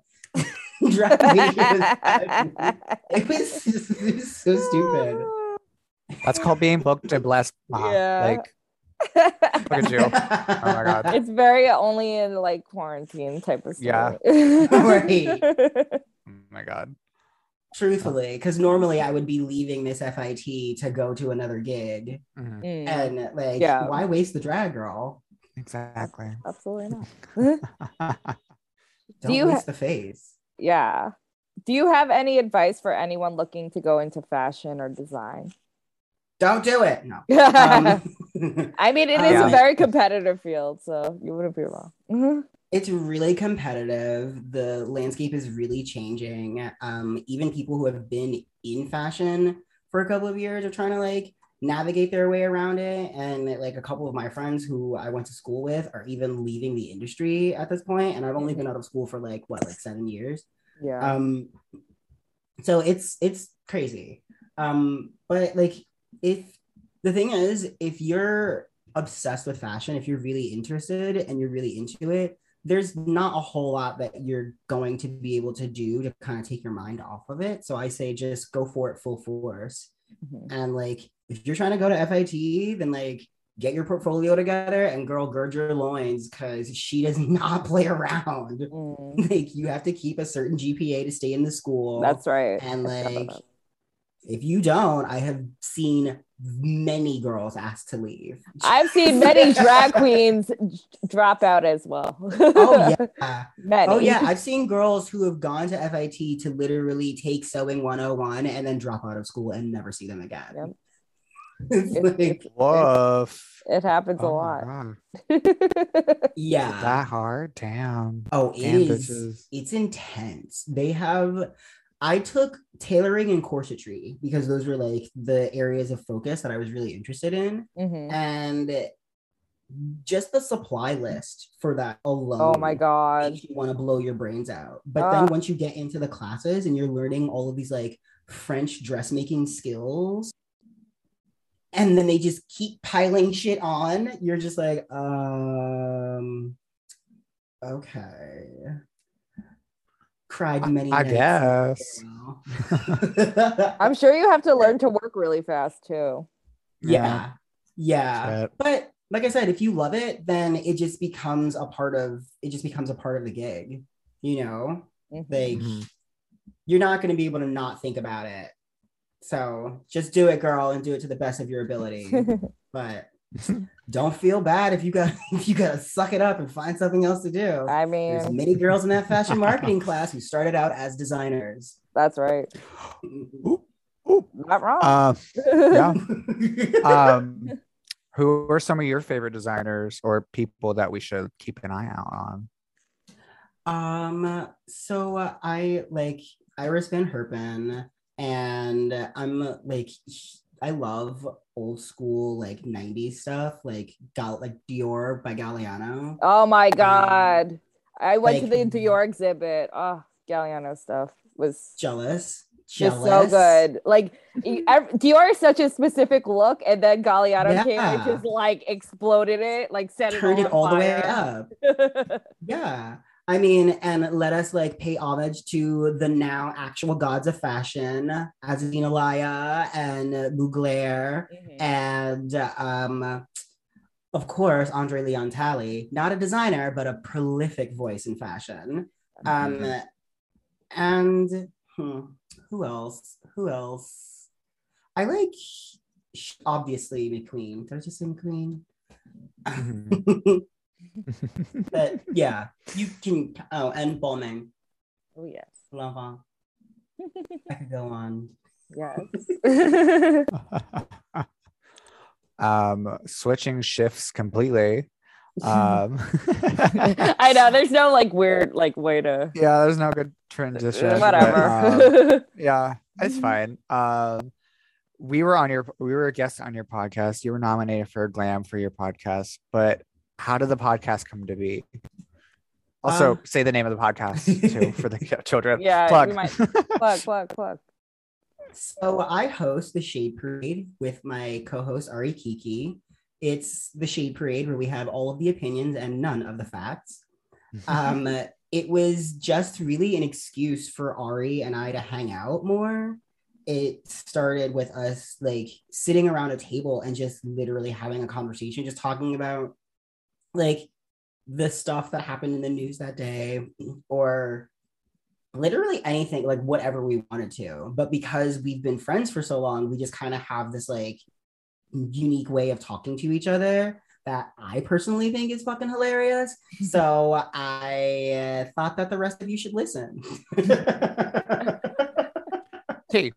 drag videos. it was, it was so stupid. That's called being booked and blessed. Ma. Yeah. Like, look at you. Oh my God. it's very only in like quarantine type of stuff. Yeah. Right. Oh my God. Truthfully, because normally I would be leaving this FIT to go to another gig, Mhm. Mm, and like, Yeah. why waste the drag, girl? Exactly. absolutely not. Don't you waste ha- the face. Yeah. Do you have any advice for anyone looking to go into fashion or design? Don't do it. No. Um, I mean, it is Yeah. a very competitive field, so you wouldn't be wrong. It's really competitive. The landscape is really changing. Um, even people who have been in fashion for a couple of years are trying to like navigate their way around it. And like a couple of my friends who I went to school with are even leaving the industry at this point. And I've only been out of school for like what, like seven years. Yeah. Um, so it's it's crazy. Um, but like if the thing is, if you're obsessed with fashion, if you're really interested and you're really into it, there's not a whole lot that you're going to be able to do to kind of take your mind off of it. So I say just go for it full force. Mhm. And like if you're trying to go to FIT, then like get your portfolio together and girl gird your loins because she does not play around. Mm, Like you have to keep a certain GPA to stay in the school. that's right. and I forgot about like. If you don't, I have seen many girls ask to leave. I've seen many drag queens drop out as well. oh yeah. many. Oh yeah, I've seen girls who have gone to FIT to literally take sewing 101 and then drop out of school and never see them again. Yep. It's It- like, it's- Woof. It happens a Oh my lot. God. yeah. That hard? Damn. Oh, it Damn, is. bitches. It's intense. They have. I took tailoring and corsetry because those were like the areas of focus that I was really interested in, Mhm. and just the supply list for that alone. Oh my god. makes you want to blow your brains out. But then Ah. once you get into the classes and you're learning all of these like French dressmaking skills, and then they just keep piling shit on, you're just like, um, okay. Cried many. I nights. guess. I'm sure you have to learn to work really fast too. yeah, yeah. Shit. But like I said, if you love it, then it just becomes a part of it. Just becomes a part of the gig. You know, Mhm. like Mhm. you're not going to be able to not think about it. So just do it, girl, and do it to the best of your ability. but don't feel bad if you got if you got to suck it up and find something else to do. I mean, There's many girls in that fashion marketing class who started out as designers. that's right. Ooh, ooh. Not wrong. Um, yeah. um, who are some of your favorite designers or people that we should keep an eye out on? Um, so uh, I like Iris Van Herpen, and I'm uh, like I love old school like 90s stuff, like Gal like Dior by Galliano. oh my um, god. I went to the Dior exhibit. Oh, Galliano stuff was Jealous. just so good. Like Dior is such a specific look, and then Galliano came and just like exploded it, like set it Turned all it all the way up. Yeah. I mean, and let us like pay homage to the now actual gods of fashion, Azzedine Alaïa and Mugler. Mhm. and um, of course Andre Leon Talley, not a designer but a prolific voice in fashion. Um, and hmm, who else? Who else? I like obviously McQueen. Did I just say McQueen? Mhm. but yeah, you can. Oh, and bombing. oh yes, L'Enfant. I could go on. yes. um, switching shifts completely. Um, I know. There's no like weird like way to yeah, there's no good transition. but, whatever. um, yeah, it's fine. Um, we were on your, we were a guest on your podcast. You were nominated for a glam for your podcast, but how did the podcast come to be? Also, Um, say the name of the podcast too for the children. Yeah, plug. might- plug, plug, plug. So I host the Shade Parade with my co-host Ari Kiki. It's the Shade Parade where we have all of the opinions and none of the facts. Um, it was just really an excuse for Ari and I to hang out more. it started with us like sitting around a table and just literally having a conversation, just talking about like the stuff that happened in the news that day or literally anything, like whatever we wanted to. But because we've been friends for so long, we just kind of have this like unique way of talking to each other that I personally think is fucking hilarious. So I uh, thought that the rest of you should listen. Hey,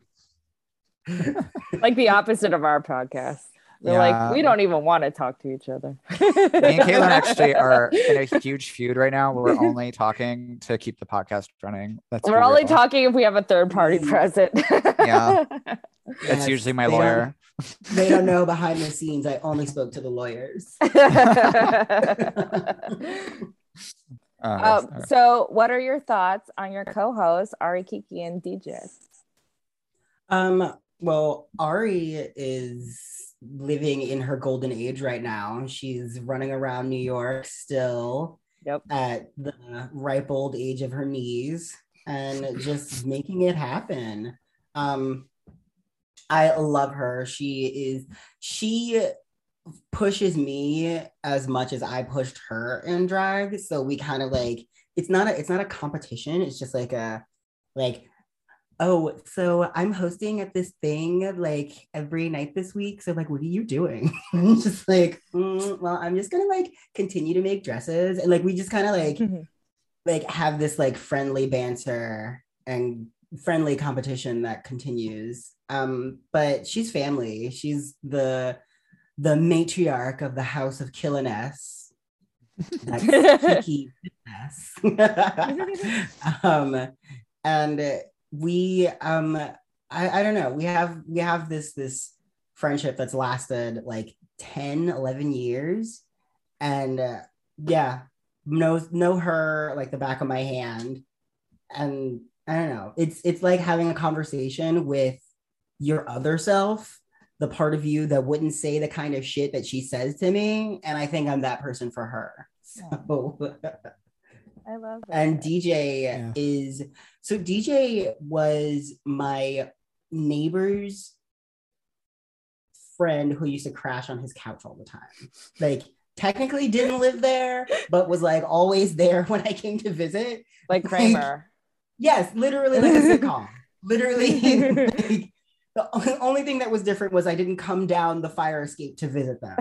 like the opposite of our podcast. They're Yeah. like, we don't even want to talk to each other. me and Caitlin actually are in a huge feud right now. We're only talking to keep the podcast running. That's We're only talking if we have a third party present. Yeah. That's Yes, usually my they don't- lawyer. They don't know behind the scenes. I only spoke to the lawyers. Um, okay. so, what are your thoughts on your co-hosts Ari Kiki and DJ? Um, well, Ari is living in her golden age right now. She's running around New York still Yep. at the ripe old age of her knees and just making it happen. Um, I love her. She is she pushes me as much as I pushed her in drag. So we kind of like it's not a it's not a competition. It's just like a like oh so I'm hosting at this thing like every night this week. So like what are you doing? I'm just like "Mm, well I'm just gonna like continue to make dresses and like we just kind of like like have this like friendly banter and friendly competition that continues. Um, but she's family. She's the the matriarch of the house of Killiness. That's Kiki um, and we um I, I don't know, we have we have this this friendship that's lasted like 10, 11 years. And uh, yeah, know know her like the back of my hand. And i don't know. It's it's like having a conversation with your other self the part of you that wouldn't say the kind of shit that she says to me. And i think i'm that person for her. So I love it. and dj Yeah. is so dj was my neighbor's friend who used to crash on his couch all the time like technically didn't live there but was like always there when i came to visit like Kramer. yes literally like a sitcom literally like, the only thing that was different was i didn't come down the fire escape to visit them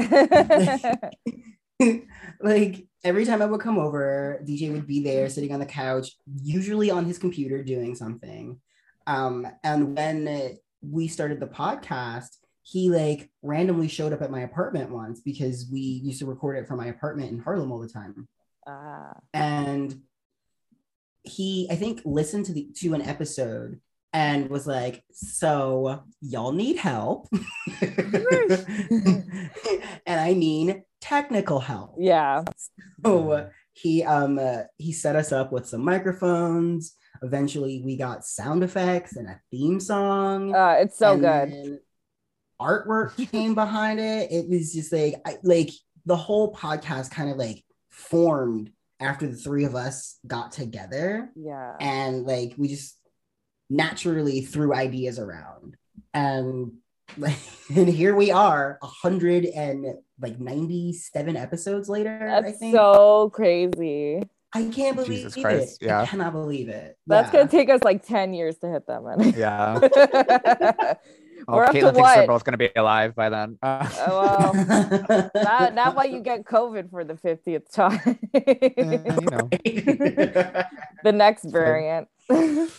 like every time I would come over, DJ would be there sitting on the couch, usually on his computer doing something. Um, and when we started the podcast, he like randomly showed up at my apartment once because we used to record it from my apartment in Harlem all the time. Ah. And he, I think, listened to the to an episode and was like, "So y'all need help," and I mean technical help. yeah. So he um uh, he set us up with some microphones. Eventually, we got sound effects and a theme song. Uh, it's so good. Artwork came behind it. It was just like I, like the whole podcast kind of like formed after the three of us got together, Yeah. and like we just naturally threw ideas around, and and here we are, a hundred and like ninety seven episodes later. I That's think so crazy. I can't believe Jesus it. Christ, I yeah. cannot believe it. That's Yeah. gonna take us like 10 years to hit that many. Yeah. We're Well, up to Caitlin thinks they're both going to be alive by then. Uh, Oh, well, not, not while you get COVID for the 50th time. you know. the next variant. Mm.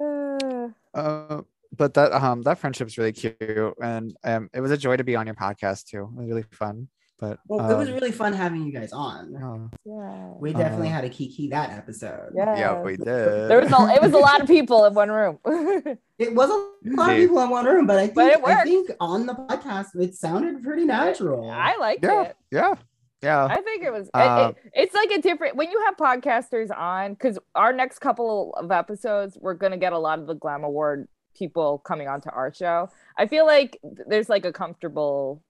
Uh, Uh, but that um that friendship's really cute, and um it was a joy to be on your podcast too. It was really fun. But well, it was um, really fun having you guys on. yeah. We definitely Uh, had a kiki that episode. Yeah. yeah, we did. There was a, it was a lot of people in one room. It was a lot of people in one room, but I think But it I think on the podcast it sounded pretty natural. I liked yeah, it. yeah, yeah. I think it was. it- Uh, it- it's like a different when you have podcasters on because our next couple of episodes we're gonna get a lot of the Glam Award people coming onto our show. I feel like there's like a comfortable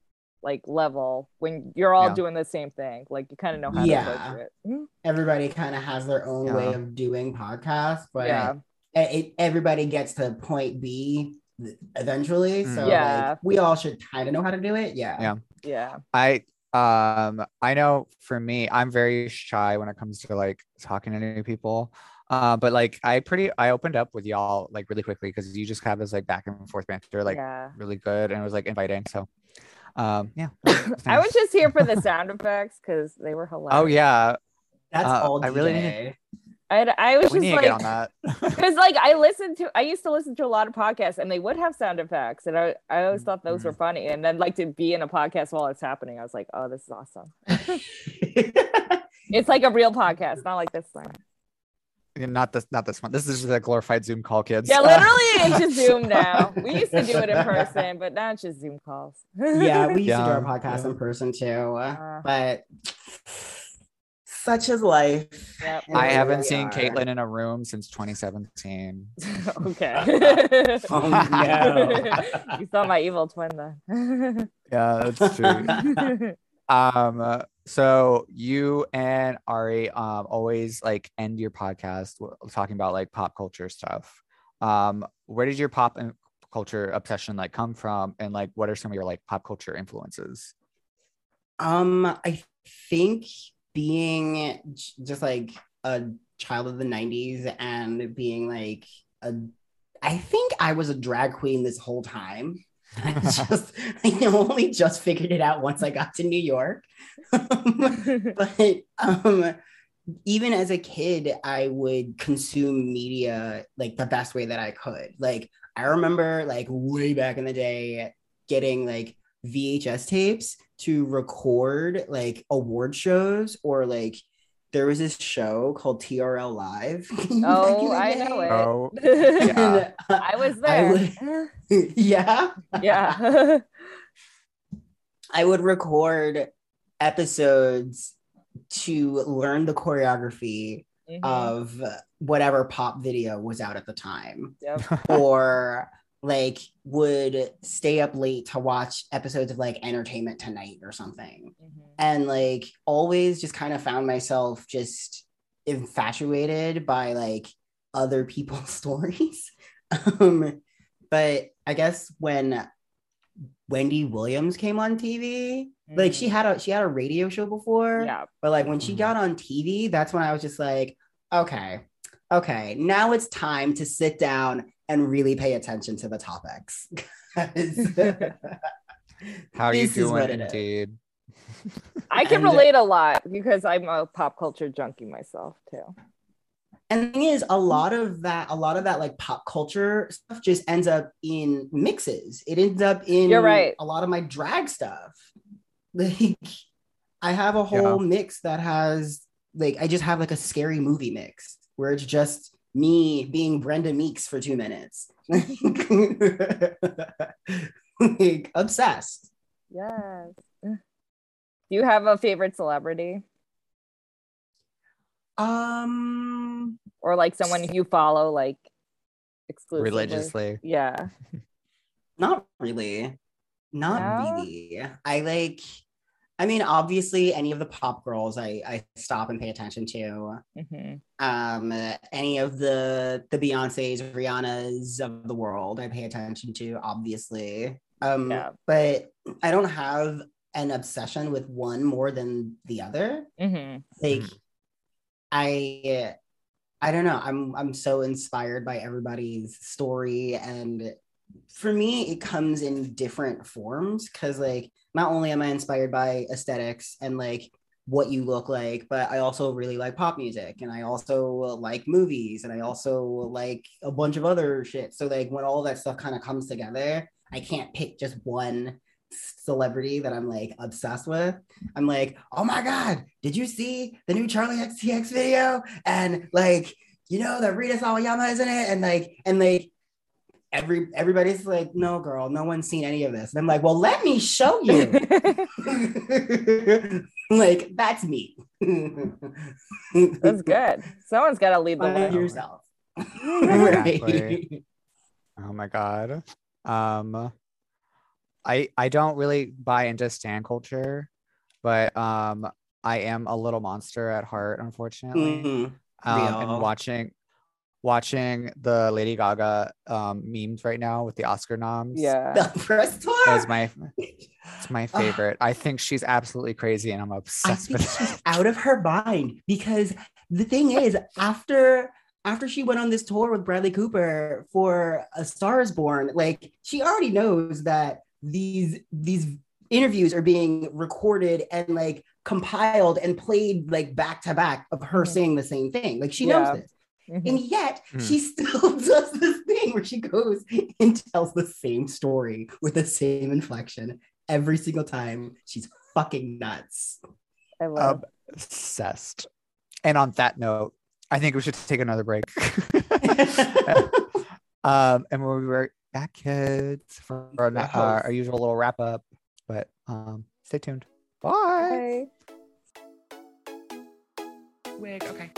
like level when you're all Yeah. doing the same thing. Like you kind of know how Yeah. to approach it. Mhm. Everybody kind of has their own way of doing podcasts, but Yeah. it, everybody gets to point B eventually. So Yeah. like, we all should kind of know how to do it. Yeah. Yeah. Yeah. I um I know for me, I'm very shy when it comes to like talking to new people. Uh, but like I pretty I opened up with y'all like really quickly because you just have this like back and forth banter like yeah. really good and it was like inviting. So um yeah. I was just here for the sound effects because they were hilarious. Oh yeah. That's Uh, all I really need I, I was We just need like get on because like I listened to I used to listen to a lot of podcasts and they would have sound effects and I, I always thought those were Mm-hmm. funny and then like to be in a podcast while it's happening I was like oh this is awesome it's like a real podcast not like this thing Yeah, not this not this one. This is just a glorified Zoom call, kids. yeah literally it's just Zoom now we used to do it in person but now it's just Zoom calls yeah, we used to do our podcast yeah. in person too. Uh. but such is life. Yep. I haven't seen are. Caitlin in a room since 2017. okay Oh no. you saw my evil twin then Yeah, that's true. Um uh, so you and ari um always like end your podcast talking about like pop culture stuff. Um where did your pop and culture obsession like come from? And like what are some of your like pop culture influences? Um, I think being just like a child of the 90s and being like a I think I was a drag queen this whole time. I just I only just figured it out once I got to New York. but um even as a kid, I would consume media like the best way that I could. Like I remember like way back in the day getting like VHS tapes to record like award shows or like there was this show called TRL Live. back oh I know it oh Yeah. I was I there would- yeah. yeah I would record episodes to learn the choreography Mhm. of whatever pop video was out at the time Yep. or like would stay up late to watch episodes of like entertainment tonight or something Mhm. and like always just kind of found myself just infatuated by like other people's stories um but i guess when wendy williams came on tv like she had a she had a radio show before yeah but like when she Mhm. got on tv that's when i was just like okay okay now it's time to sit down and really pay attention to the topics. how are you this is what doing it is. indeed I can And- relate a lot because I'm a pop culture junkie myself too. And the thing is, a lot of that, a lot of that like pop culture stuff just ends up in mixes. It ends up in You're right. a lot of my drag stuff. Like I have a whole mix that has like I just have like a scary movie mix where it's just me being Brenda Meeks for two minutes. like obsessed. Yes. Do you have a favorite celebrity Um or like someone you follow like exclusively? religiously Yeah. Not really. Not No? really. I like I mean obviously any of the pop girls I I stop and pay attention to. Mhm. Um any of the the Beyoncé's, Rihanna's of the world I pay attention to obviously. Um Yeah. but I don't have an obsession with one more than the other. Mhm. Like. I I don't know. I'm I'm so inspired by everybody's story and for me it comes in different forms cuz like not only am I inspired by aesthetics and like what you look like, but I also really like pop music and I also like movies and I also like a bunch of other shit. So like when all that stuff kind of comes together, I can't pick just one celebrity that I'm like obsessed with. I'm like, oh my god, did you see the new Charli XCX video? And like, you know that Rina Sawayama is in it, and like, and like, every everybody's like, no, girl, no one's seen any of this. And I'm like, well, let me show you. like, that's me. That's good. Someone's got to lead the Find way. yourself. Exactly. Oh my god. Um I I don't really buy into stan culture, but um I am a little monster at heart, unfortunately. Mhm. Um and watching watching the Lady Gaga um, memes right now with the Oscar noms. Yeah. The press tour. That's my it's my favorite. I think she's absolutely crazy and I'm I obsessed think with she's it. out of her mind because the thing is, after after she went on this tour with Bradley Cooper for A Star Is Born, like she already knows that these these interviews are being recorded and like compiled and played like back to back of her saying the same thing. Like she Yeah. knows this. Mhm. And yet Mm. she still does this thing where she goes and tells the same story with the same inflection every single time. She's fucking nuts. I love. Obsessed. And on that note, I think we should take another break. um, and we'll be right back, kids, for our, Yes. our, our usual little wrap up. But um, stay tuned. Bye. Okay. Wig. Okay.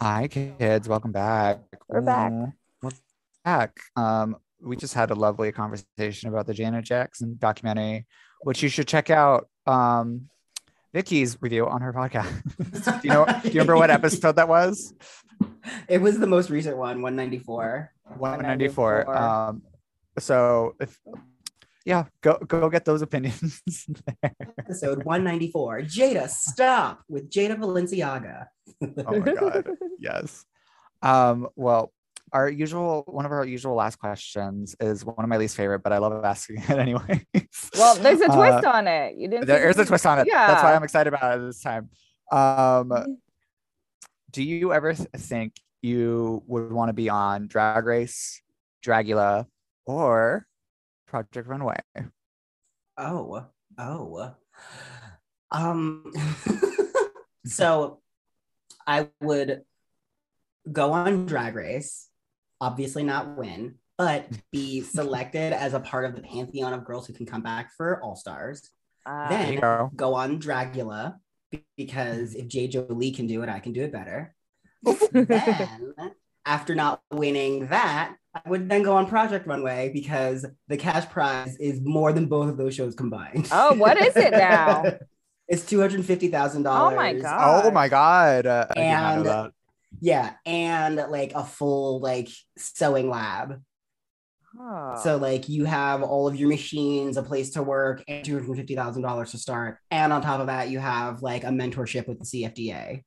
Hi, kids. Welcome back. We're back. Mm, We're back. Um, we just had a lovely conversation about the Janet Jackson documentary, which you should check out. Um, Vicky's review on her podcast. do you know? Do you remember what episode that was? It was the most recent one, 194. 194. 194. Um, so if yeah, go go get those opinions. there. Episode 194. Jada, stop with Jada Valenciaga. oh my god, yes. Um, well, our usual one of our usual last questions is one of my least favorite, but I love asking it anyway. Well, there's a Uh, twist on it. You didn't. there is a twist on it. Yeah. That's why I'm excited about it this time. Um, do you ever th- think you would want to be on Drag Race, Dragula, or Project Runway? Oh, oh. Um, so I would go on Drag Race, obviously not win, but be selected as a part of the pantheon of girls who can come back for All Stars. There Then go. go on Dragula because if J. Jolie can do it, I can do it better. then, after not winning that, I would then go on Project Runway because the cash prize is more than both of those shows combined. Oh, what is it now? it's two hundred fifty thousand dollars. Oh my God. Oh my god! Uh, I did not know And- Yeah, and like a full like sewing lab. Oh. So like you have all of your machines, a place to work, and two hundred fifty thousand dollars to start. And on top of that, you have like a mentorship with the CFDA.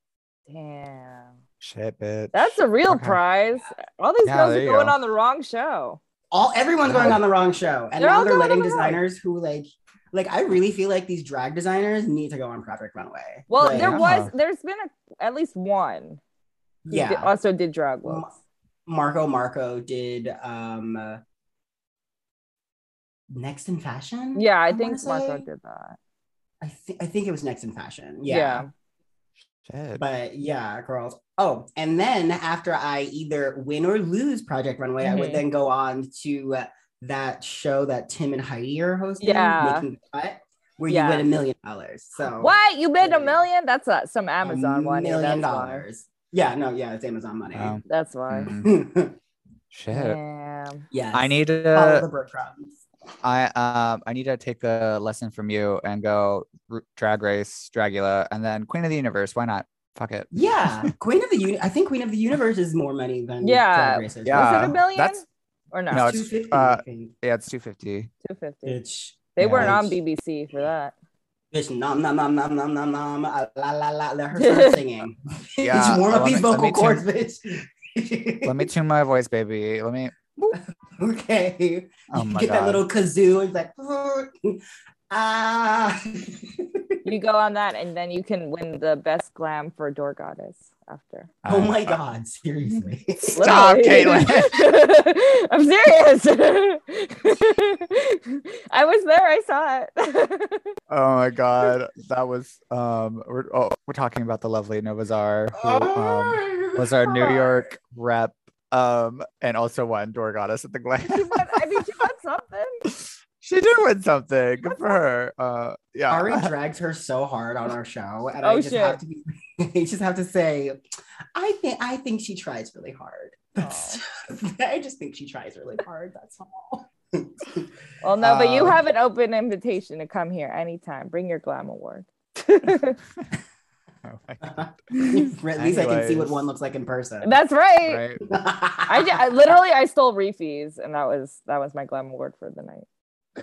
damn. Shit, bitch. That's a real Okay. prize. All these Yeah, girls are going go. on the wrong show. All everyone's going on the wrong show, and They're now they're letting on the wrong. designers who like like I really feel like these drag designers need to go on Project Runway. Well, Like, there Yeah. was, there's been a, at least one. who yeah. did- also did drag Ma- looks. Marco Marco did um uh, Next in Fashion. Yeah, I wanna think Marco say? did that. I think I think it was Next in Fashion. Yeah. yeah. Shit. But yeah, girls. Oh, and then after I either win or lose Project Runway, I would Mhm. then go on to uh, that show that Tim and Heidi are hosting, Yeah. Making the Cut, where Yeah. you win a million dollars. So What? You made a million? That's a, some Amazon money. million That's why. dollars. Yeah, no, yeah, it's Amazon money. Wow. That's why. Mhm. Shit. Damn. yes. I need follow to. the breadcrumbs. I um. I need to take a lesson from you and go r- Drag Race, Dragula, and then Queen of the Universe. Why not? Fuck it. Yeah, Queen of the Uni- I think Queen of the Universe is more money than Yeah. Drag Racers. Yeah. Was it a million? that's- or no? No, It's it's, 250, uh, Yeah, it's two fifty. 250. Bitch. They yeah, weren't on BBC for that. Bitch, nom nom nom nom nom nom nom, uh, la la la. Let her start singing. Yeah, Bitch, warm up these vocal cords, bitch. Let me tune my voice, baby. Let me. okay. Oh you my get that little kazoo. It's like ah. You go on that, and then you can win the best glam for Door Goddess after. oh uh, my uh, god! Seriously. Stop, Caitlin. I'm serious. I was there. I saw it. Oh my god, that was um. We're oh, we're talking about the lovely Novazar, who um was our New York rep, um, and also won Door Goddess at the Glam. She won- I mean, she won something. she did win something. Good for her. Uh, yeah. Ari drags her so hard on our show, and Oh, I just shit. have to be, I just have to say, I think I think she tries really hard. That's, I just think she tries really hard. That's all. Well, no, but you Um, have an open invitation to come here anytime. Bring your glam award. Oh. At least I can see what one looks like in person. That's right. Right. I, I literally I stole refees, and that was that was my glam award for the night.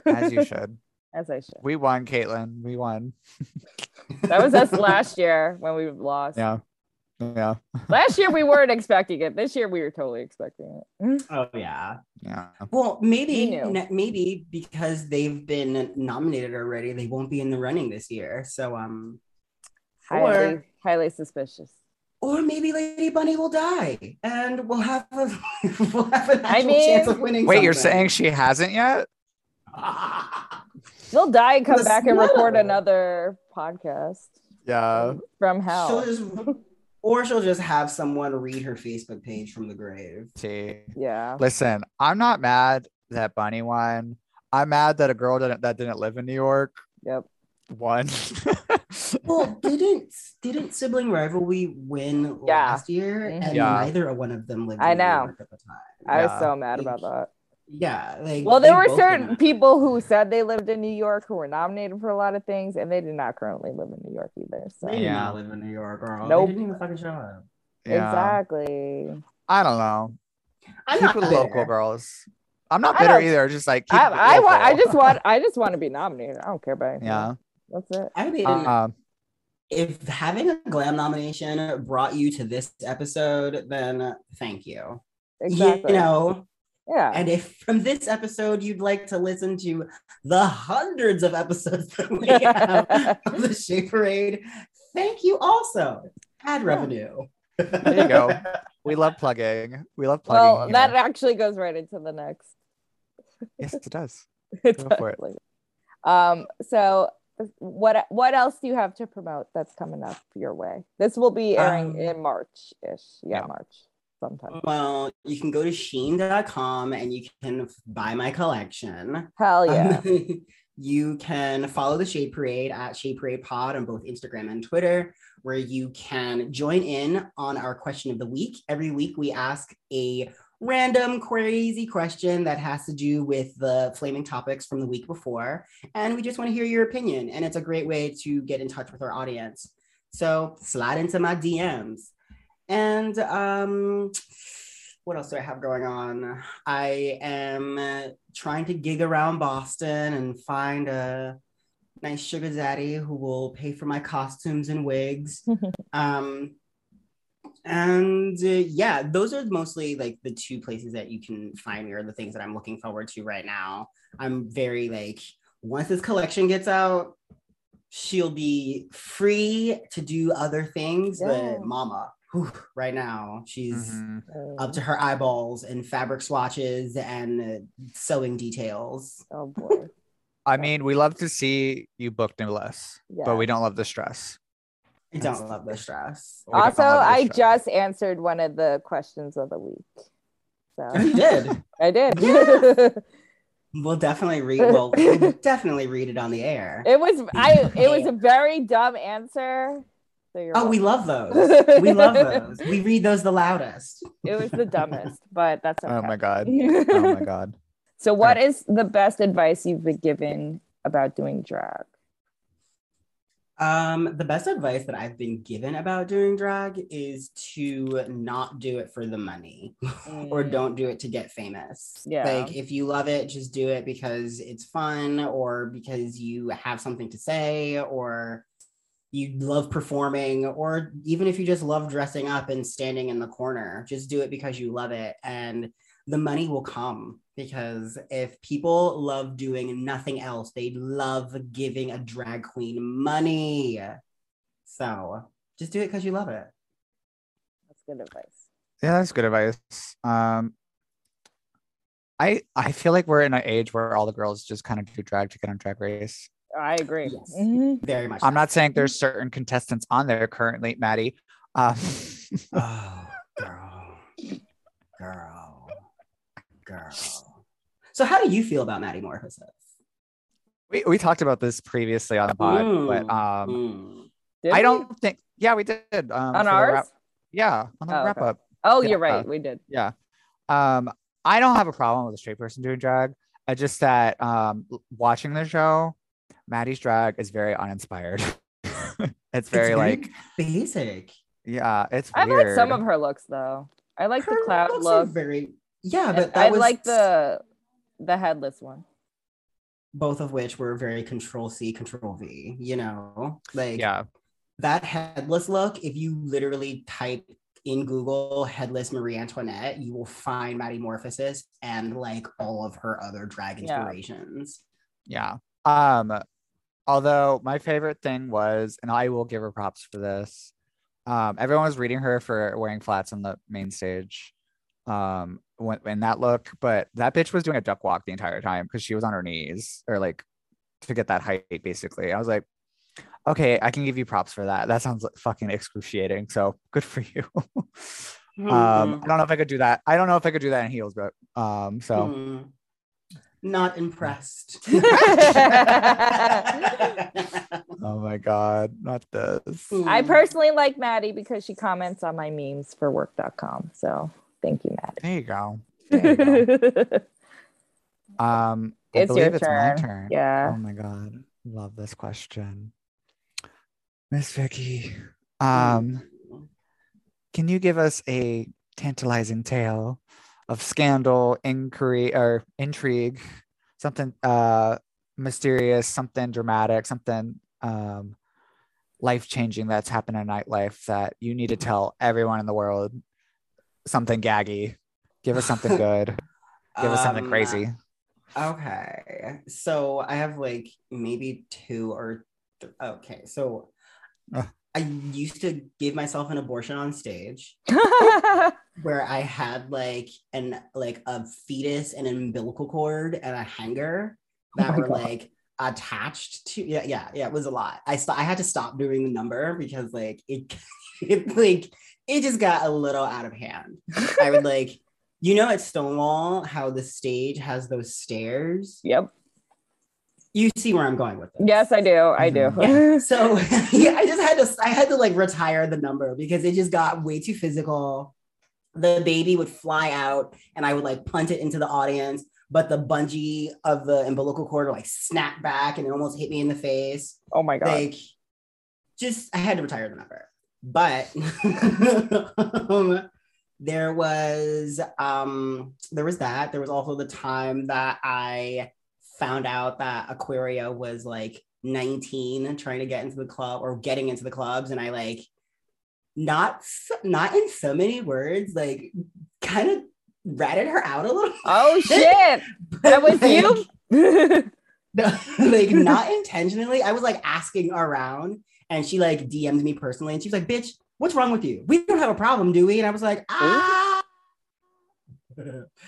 As you should. As I should. We won, Caitlin. We won. That was us last year when we lost. Yeah. Yeah. Last year we weren't expecting it. This year we were totally expecting it. oh yeah. Yeah. Well, maybe You maybe because they've been nominated already, they won't be in the running this year. So um, Highly, Or- highly suspicious. or maybe Lady Bunny will die, and we'll have a we'll have an I actual mean- chance of winning. Wait, you're saying she hasn't yet? She'll die and come The back and record another podcast Yeah. from she'll hell. just, or she'll just have someone read her Facebook page from the grave. See. Yeah. Listen, I'm not mad that Bunny won. I'm mad that a girl didn't, that didn't live in New York Yep. won. Well, didn't didn't sibling rivalry win Yeah. last year? And Yeah. neither one of them lived. I in New know. York at the time. I was so mad about that. Yeah, like Well, there were certain people who said they lived in New York who were nominated for a lot of things, and they did not currently live in New York either. So They did Yeah. not live in New York, girl. Nope. They didn't even fucking show up. yeah. exactly. I don't know. I'm keep not it local, girls. I'm not bitter either. Just like keep I, it I want. I just want. I just want to be nominated. I don't care about anything. Yeah. That's it. I mean, Um, if having a glam nomination brought you to this episode, then thank you. Exactly. You know, yeah. and if from this episode you'd like to listen to the hundreds of episodes that we have of the Shade Parade, thank you also. Ad revenue. There you go. we love plugging. We love plugging. well, here. that actually goes right into the next. yes, it does. It Go for it. does. Um. So, what what else do you have to promote that's coming up your way? This will be airing Um, in March ish. Yeah, yeah. March sometime. Well, you can go to shein.com and you can buy my collection. Hell yeah. Um, you can follow the Shade Parade at Shade Parade Pod on both Instagram and Twitter, where you can join in on our question of the week. Every week, we ask a random, crazy question that has to do with the flaming topics from the week before. And we just want to hear your opinion. And it's a great way to get in touch with our audience. So slide into my DMs. And um, what else do I have going on? I am trying to gig around Boston and find a nice sugar daddy who will pay for my costumes and wigs. um, and uh, yeah, those are mostly like the two places that you can find me or the things that I'm looking forward to right now. I'm very like, once this collection gets out, she'll be free to do other things. Yeah. But mama, whew, right now, she's Mhm. up to her eyeballs in fabric swatches and uh, sewing details. oh boy. I mean, we love to see you book no less, Yeah. but we don't love the stress. I don't love the stress. Also, the I stress. just answered one of the questions of the week. Oh, you So did. I did. Yeah. We'll definitely read. Well, we'll definitely read it on the air. it was I it was a very dumb answer. So you're Oh, we love those. We love those. We read those the loudest. It was the dumbest, but that's okay. Oh my god. Oh my god. So, what is the best advice you've been given about doing drag? Um, the best advice that I've been given about doing drag is to not do it for the money or Mm. don't do it to get famous. Yeah. Like if you love it, just do it because it's fun or because you have something to say or you love performing or even if you just love dressing up and standing in the corner, just do it because you love it and the money will come because if people love doing nothing else, they love giving a drag queen money. So just do it because you love it. That's good advice. Yeah, that's good advice. Um, I I feel like we're in an age where all the girls just kind of do drag to get on Drag Race. I agree. Yes. Mhm. Very much. I'm so. not saying there's certain contestants on there currently, Maddie. Um, Oh, girl, girl, girl. So, how do you feel about Maddie Morphosis? we, we talked about this previously on the pod, but Mm, um, Mm. I don't think. Yeah, we did um, on ours. wrap- yeah, on the Oh, wrap okay. up. Oh, you're Yeah. right. We did. Yeah. Um, I don't have a problem with a straight person doing drag. I just that um watching the show, Maddie's drag is very uninspired. it's very like basic. yeah, it's I weird. like some of her looks though. I like the Her cloud looks are look. very yeah, but that I was like the the headless one. both of which were very control C, control V, you know, like yeah. that headless look. If you literally type in Google headless Marie Antoinette, you will find Maddie Morphosis and like all of her other drag Yeah. inspirations. Yeah. Um, although my favorite thing was, and I will give her props for this. Um, everyone was reading her for wearing flats on the main stage. Um, when in that look, but that bitch was doing a duck walk the entire time because she was on her knees or like to get that height, basically. I was like, okay, I can give you props for that. That sounds like fucking excruciating. So good for you. Mm-hmm. um, I don't know if I could do that. I don't know if I could do that in heels, but um, so Hmm. Not impressed. oh my god, not this. I personally like Maddie because she comments on my memes for werrrk.com. So thank you, There you go. There you go. Um, I It's your believe it's my turn. turn. Yeah. Oh my god, love this question, Miss Viki. Um, can you give us a tantalizing tale of scandal, inquiry, or intrigue? Something uh mysterious, something dramatic, something um life changing that's happened in nightlife that you need to tell everyone in the world. Something gaggy. Give us something good. Give us something Um, crazy. Okay. So I have like maybe two or th- okay. So Ugh. I used to give myself an abortion on stage where I had like an like a fetus and an umbilical cord and a hanger that Oh were God. like attached to yeah yeah yeah it was a lot. I st- I had to stop doing the number because like it it like it just got a little out of hand. I would like you know at Stonewall how the stage has those stairs. yep. You see where I'm going with this. Yes, I do. I do. Mm-hmm. Yeah. So yeah, I just had to I had to like retire the number because it just got way too physical. The baby would fly out and I would like punt it into the audience, but the bungee of the umbilical cord would like snap back and it almost hit me in the face. oh my god. Like just I had to retire the number. But um, there was um there was that. There was also the time that I found out that Aquaria was like 19 trying to get into the club or getting into the clubs and I like not not in so many words like kind of ratted her out a little oh shit. That was Like, you? like not intentionally. I was like asking around and she like DM'd me personally and she was like, bitch, what's wrong with you? We don't have a problem, do we? And I was like, ah.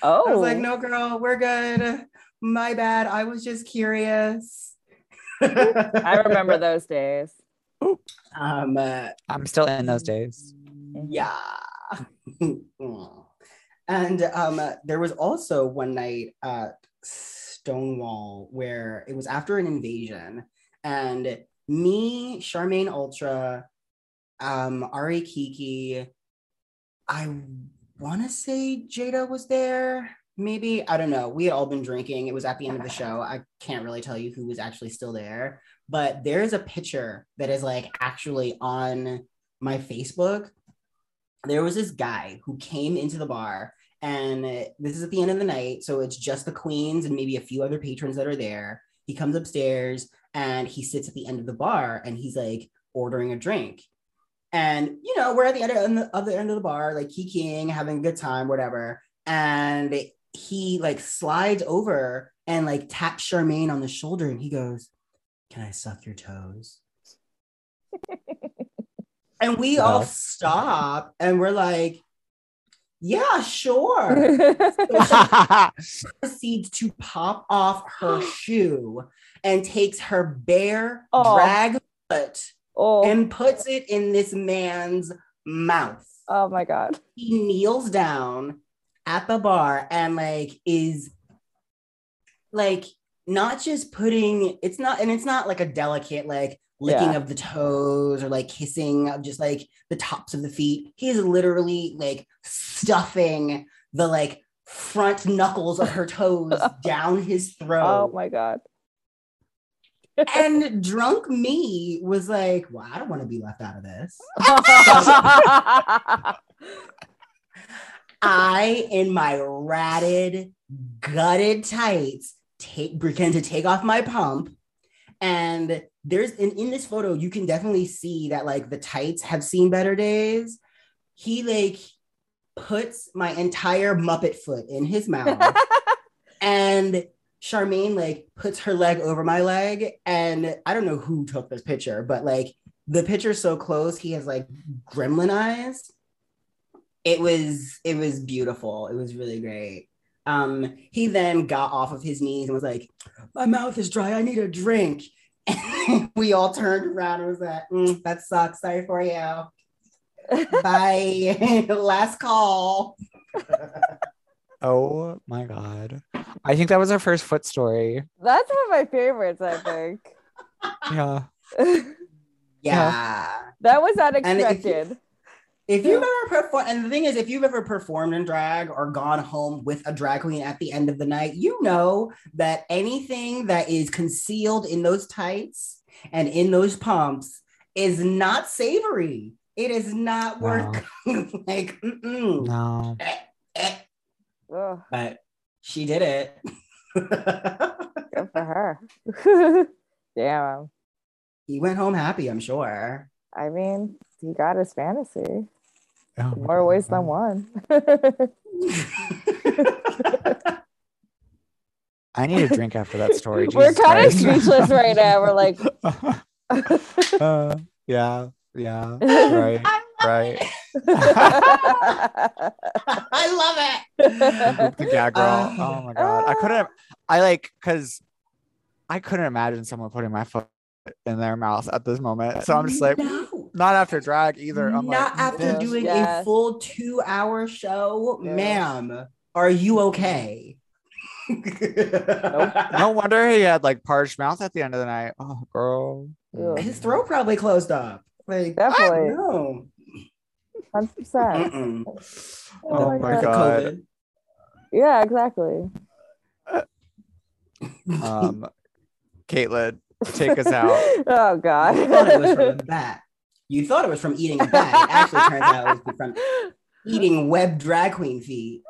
oh. I was like, no, girl, we're good. My bad. I was just curious. I remember those days. Um, uh, I'm still in those days. yeah. and um, there was also one night at Stonewall where it was after an invasion, and me, Charmaine Ultra, um, Ari Kiki, I want to say Jada was there. Maybe I don't know. We had all been drinking. It was at the end of the show. I can't really tell you who was actually still there, but there's a picture that is like actually on my Facebook there was this guy who came into the bar and this is at the end of the night so it's just the queens and maybe a few other patrons that are there he comes upstairs and he sits at the end of the bar and he's like ordering a drink. And you know we're at the other, the other end of the bar like kikiing having a good time whatever. And he like slides over and like taps charmaine on the shoulder and he goes can i suck your toes? And we all stop and we're like, yeah, sure. Proceeds to pop off her shoe and takes her bare Oh. drag foot oh, and puts it in this man's mouth. oh my god. He kneels down at the bar and like is like not just putting it's not and it's not like a delicate like licking Yeah. of the toes or like kissing of just like the tops of the feet. He's literally like stuffing the like front knuckles of her toes down his oh throat. Oh my god. and drunk me was like, well, I don't want to be left out of this. I, in my ratted, gutted tights, take pretend to take off my pump. And there's in, in this photo, you can definitely see that like the tights have seen better days. He like puts my entire Muppet foot in his mouth. and Charmaine like puts her leg over my leg. And I don't know who took this picture, but like the picture's so close, he has like gremlin eyes it was it was beautiful it was really great um he then got off of his knees and was like my mouth is dry i need a drink we all turned around and was like "Mm, that sucks sorry for you bye last call Oh my god. I think that was our first foot story. That's one of my favorites, I think. Yeah. yeah that was if you- unexpected. If you've ever performed and the thing is if you've ever performed in drag or gone home with a drag queen at the end of the night you know that anything that is concealed in those tights and in those pumps is not savory it is not work like mm-mm. No. Eh, eh. But she did it good for her. Damn. he went home happy i'm sure I mean, he got his fantasy. Oh More ways than one. I need a drink after that story. We're Jesus kind of speechless right now. We're like, Uh, yeah. Yeah. Right. Right. i love it the gag girl. Uh, oh my god. I couldn't I like cause I couldn't imagine someone putting my foot in their mouth at this moment. So I'm just like no. Not after drag either. I'm not like, after "Bitch." doing Yes. a full two hour show, Yes. ma'am. Are you okay? no wonder he had like parched mouth at the end of the night. Oh girl. Ugh. His throat probably closed up. Like Definitely. no. 100%. Mm-mm. Oh my my God. god. Yeah, exactly. Um Caitlin, take us out. Oh, God. You thought it was from. You thought it was from eating a bat. It actually turns out it was from eating web drag queen feet.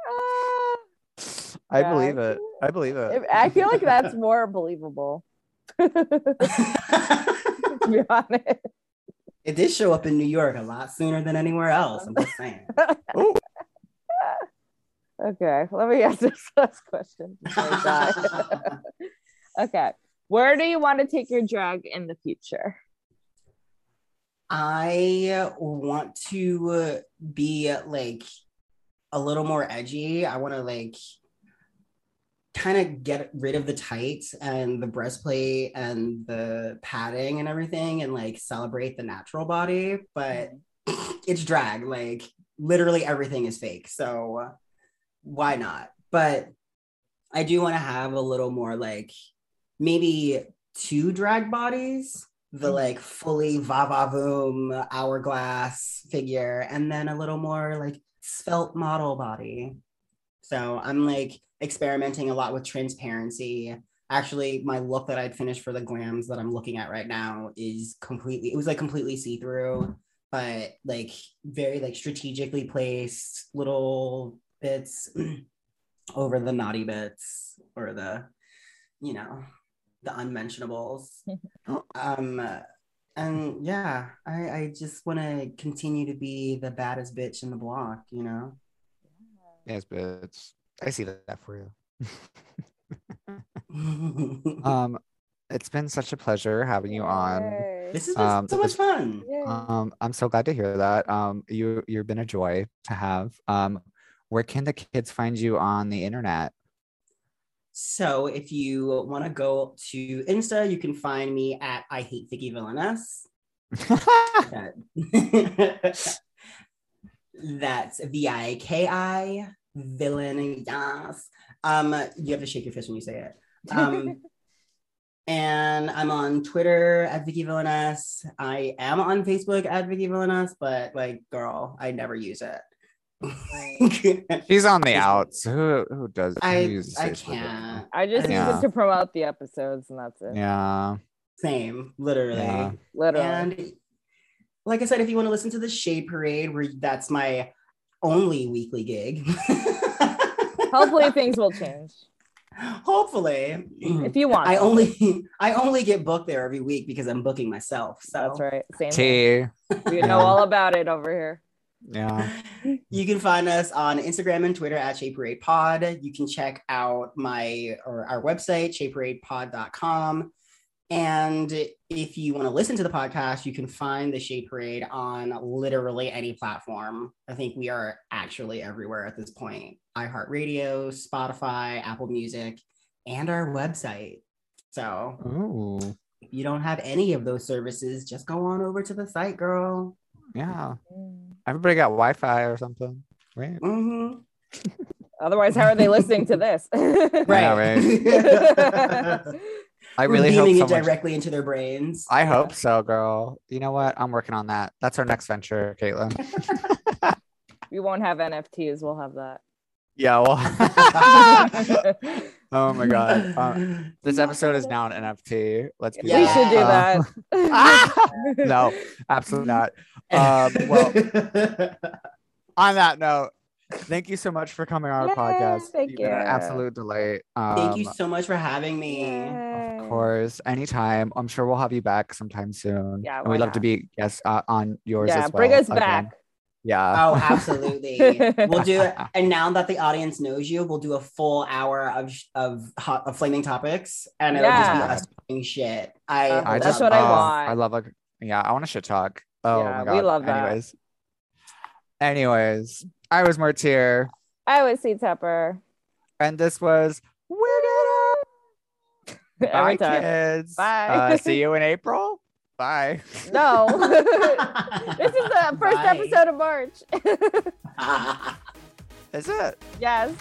I Yeah. believe it. I believe it. I feel like that's more believable. to be honest. it did show up in New York a lot sooner than anywhere else. I'm just saying. Ooh. Okay, let me ask this last question. before I die. okay, where do you want to take your drag in the future? I want to be like a little more edgy. I want to like kind of get rid of the tights and the breastplate and the padding and everything and like celebrate the natural body, but mm-hmm. it's drag. Like literally everything is fake. So why not? But I do want to have a little more like maybe two drag bodies the mm. like fully va va voom hourglass figure and then a little more like svelte model body. So i'm like experimenting a lot with transparency. Actually my look that i'd finished for the glams that i'm looking at right now is completely it was like completely see-through but like very like strategically placed little bits over the naughty bits or the you know the unmentionables um and yeah i i just want to continue to be the baddest bitch in the block you know Yes, bitch. I see that for you. Um, it's been such a pleasure having you on. This has been um, so much fun Um, I'm so glad to hear that. Um, you you've been a joy to have. Um, where can the kids find you on the internet? So if you want to go to insta you can find me at i hate viki villainess that's v-i-k-i villain yes um you have to shake your fist when you say it um And I'm on Twitter at Viki Villainess. I am on Facebook at Viki Villainess, but like, girl, I never use it. She's on the outs. Who who does? who I uses I Facebook? can't. I just use it to promote the episodes, and that's it. Yeah. Same, literally. Yeah. Literally. And like I said, if you want to listen to the Shade Parade, where that's my only weekly gig. Hopefully, things will change Hopefully. if you want. I them. only I only get booked there every week because I'm booking myself. So That's right. Same. thing. T. We know all about it over here. Yeah. You can find us on Instagram and Twitter at Shade Parade Pod. You can check out my or our website, shadeparadepod.com. And if you want to listen to the podcast, you can find the Shade Parade on literally any platform. I think we are actually everywhere at this point iHeartRadio, Spotify, Apple Music, and our website. So Ooh. if you don't have any of those services, just go on over to the site, girl. Yeah. Mm. Everybody got Wi-Fi or something. Right. hmm Otherwise, how are they listening to this? Yeah, I We're really hope beaming it someone. directly into their brains. I hope so, girl. You know what? I'm working on that. That's our next venture, Caitlin. we won't have NFTs. We'll have that. Yeah. Well. oh my god. Um, this episode is now an NFT. Let's be Yeah. We should do Uh, that. no, absolutely not. Um, well, on that note, thank you so much for coming on our Yeah, podcast. thank You've been an you. absolute delight. Um, Thank you so much for having me. Of course, anytime. I'm sure we'll have you back sometime soon. Yeah, and we'd love to be guests uh, on yours Yeah, as well. bring us again. back. Yeah. Oh, absolutely. we'll do it. And now that the audience knows you, we'll do a full hour of of, hot, of flaming topics, and it'll Yeah. just be us talking shit. I, Uh, I That's just, what I want. I love like yeah, I want to shit talk. Oh Yeah, my we love that. Anyways. Anyways, I was Martyr, I was C Tepper. and this was Wig It Up. Bye, Every time. kids. Bye. Uh, see you in April. Bye. No. this is the first Bye. episode of March. Is it? yes.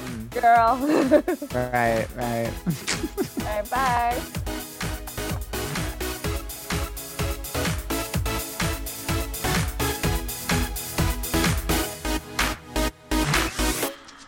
Mm, Girl. right, right. All right, bye.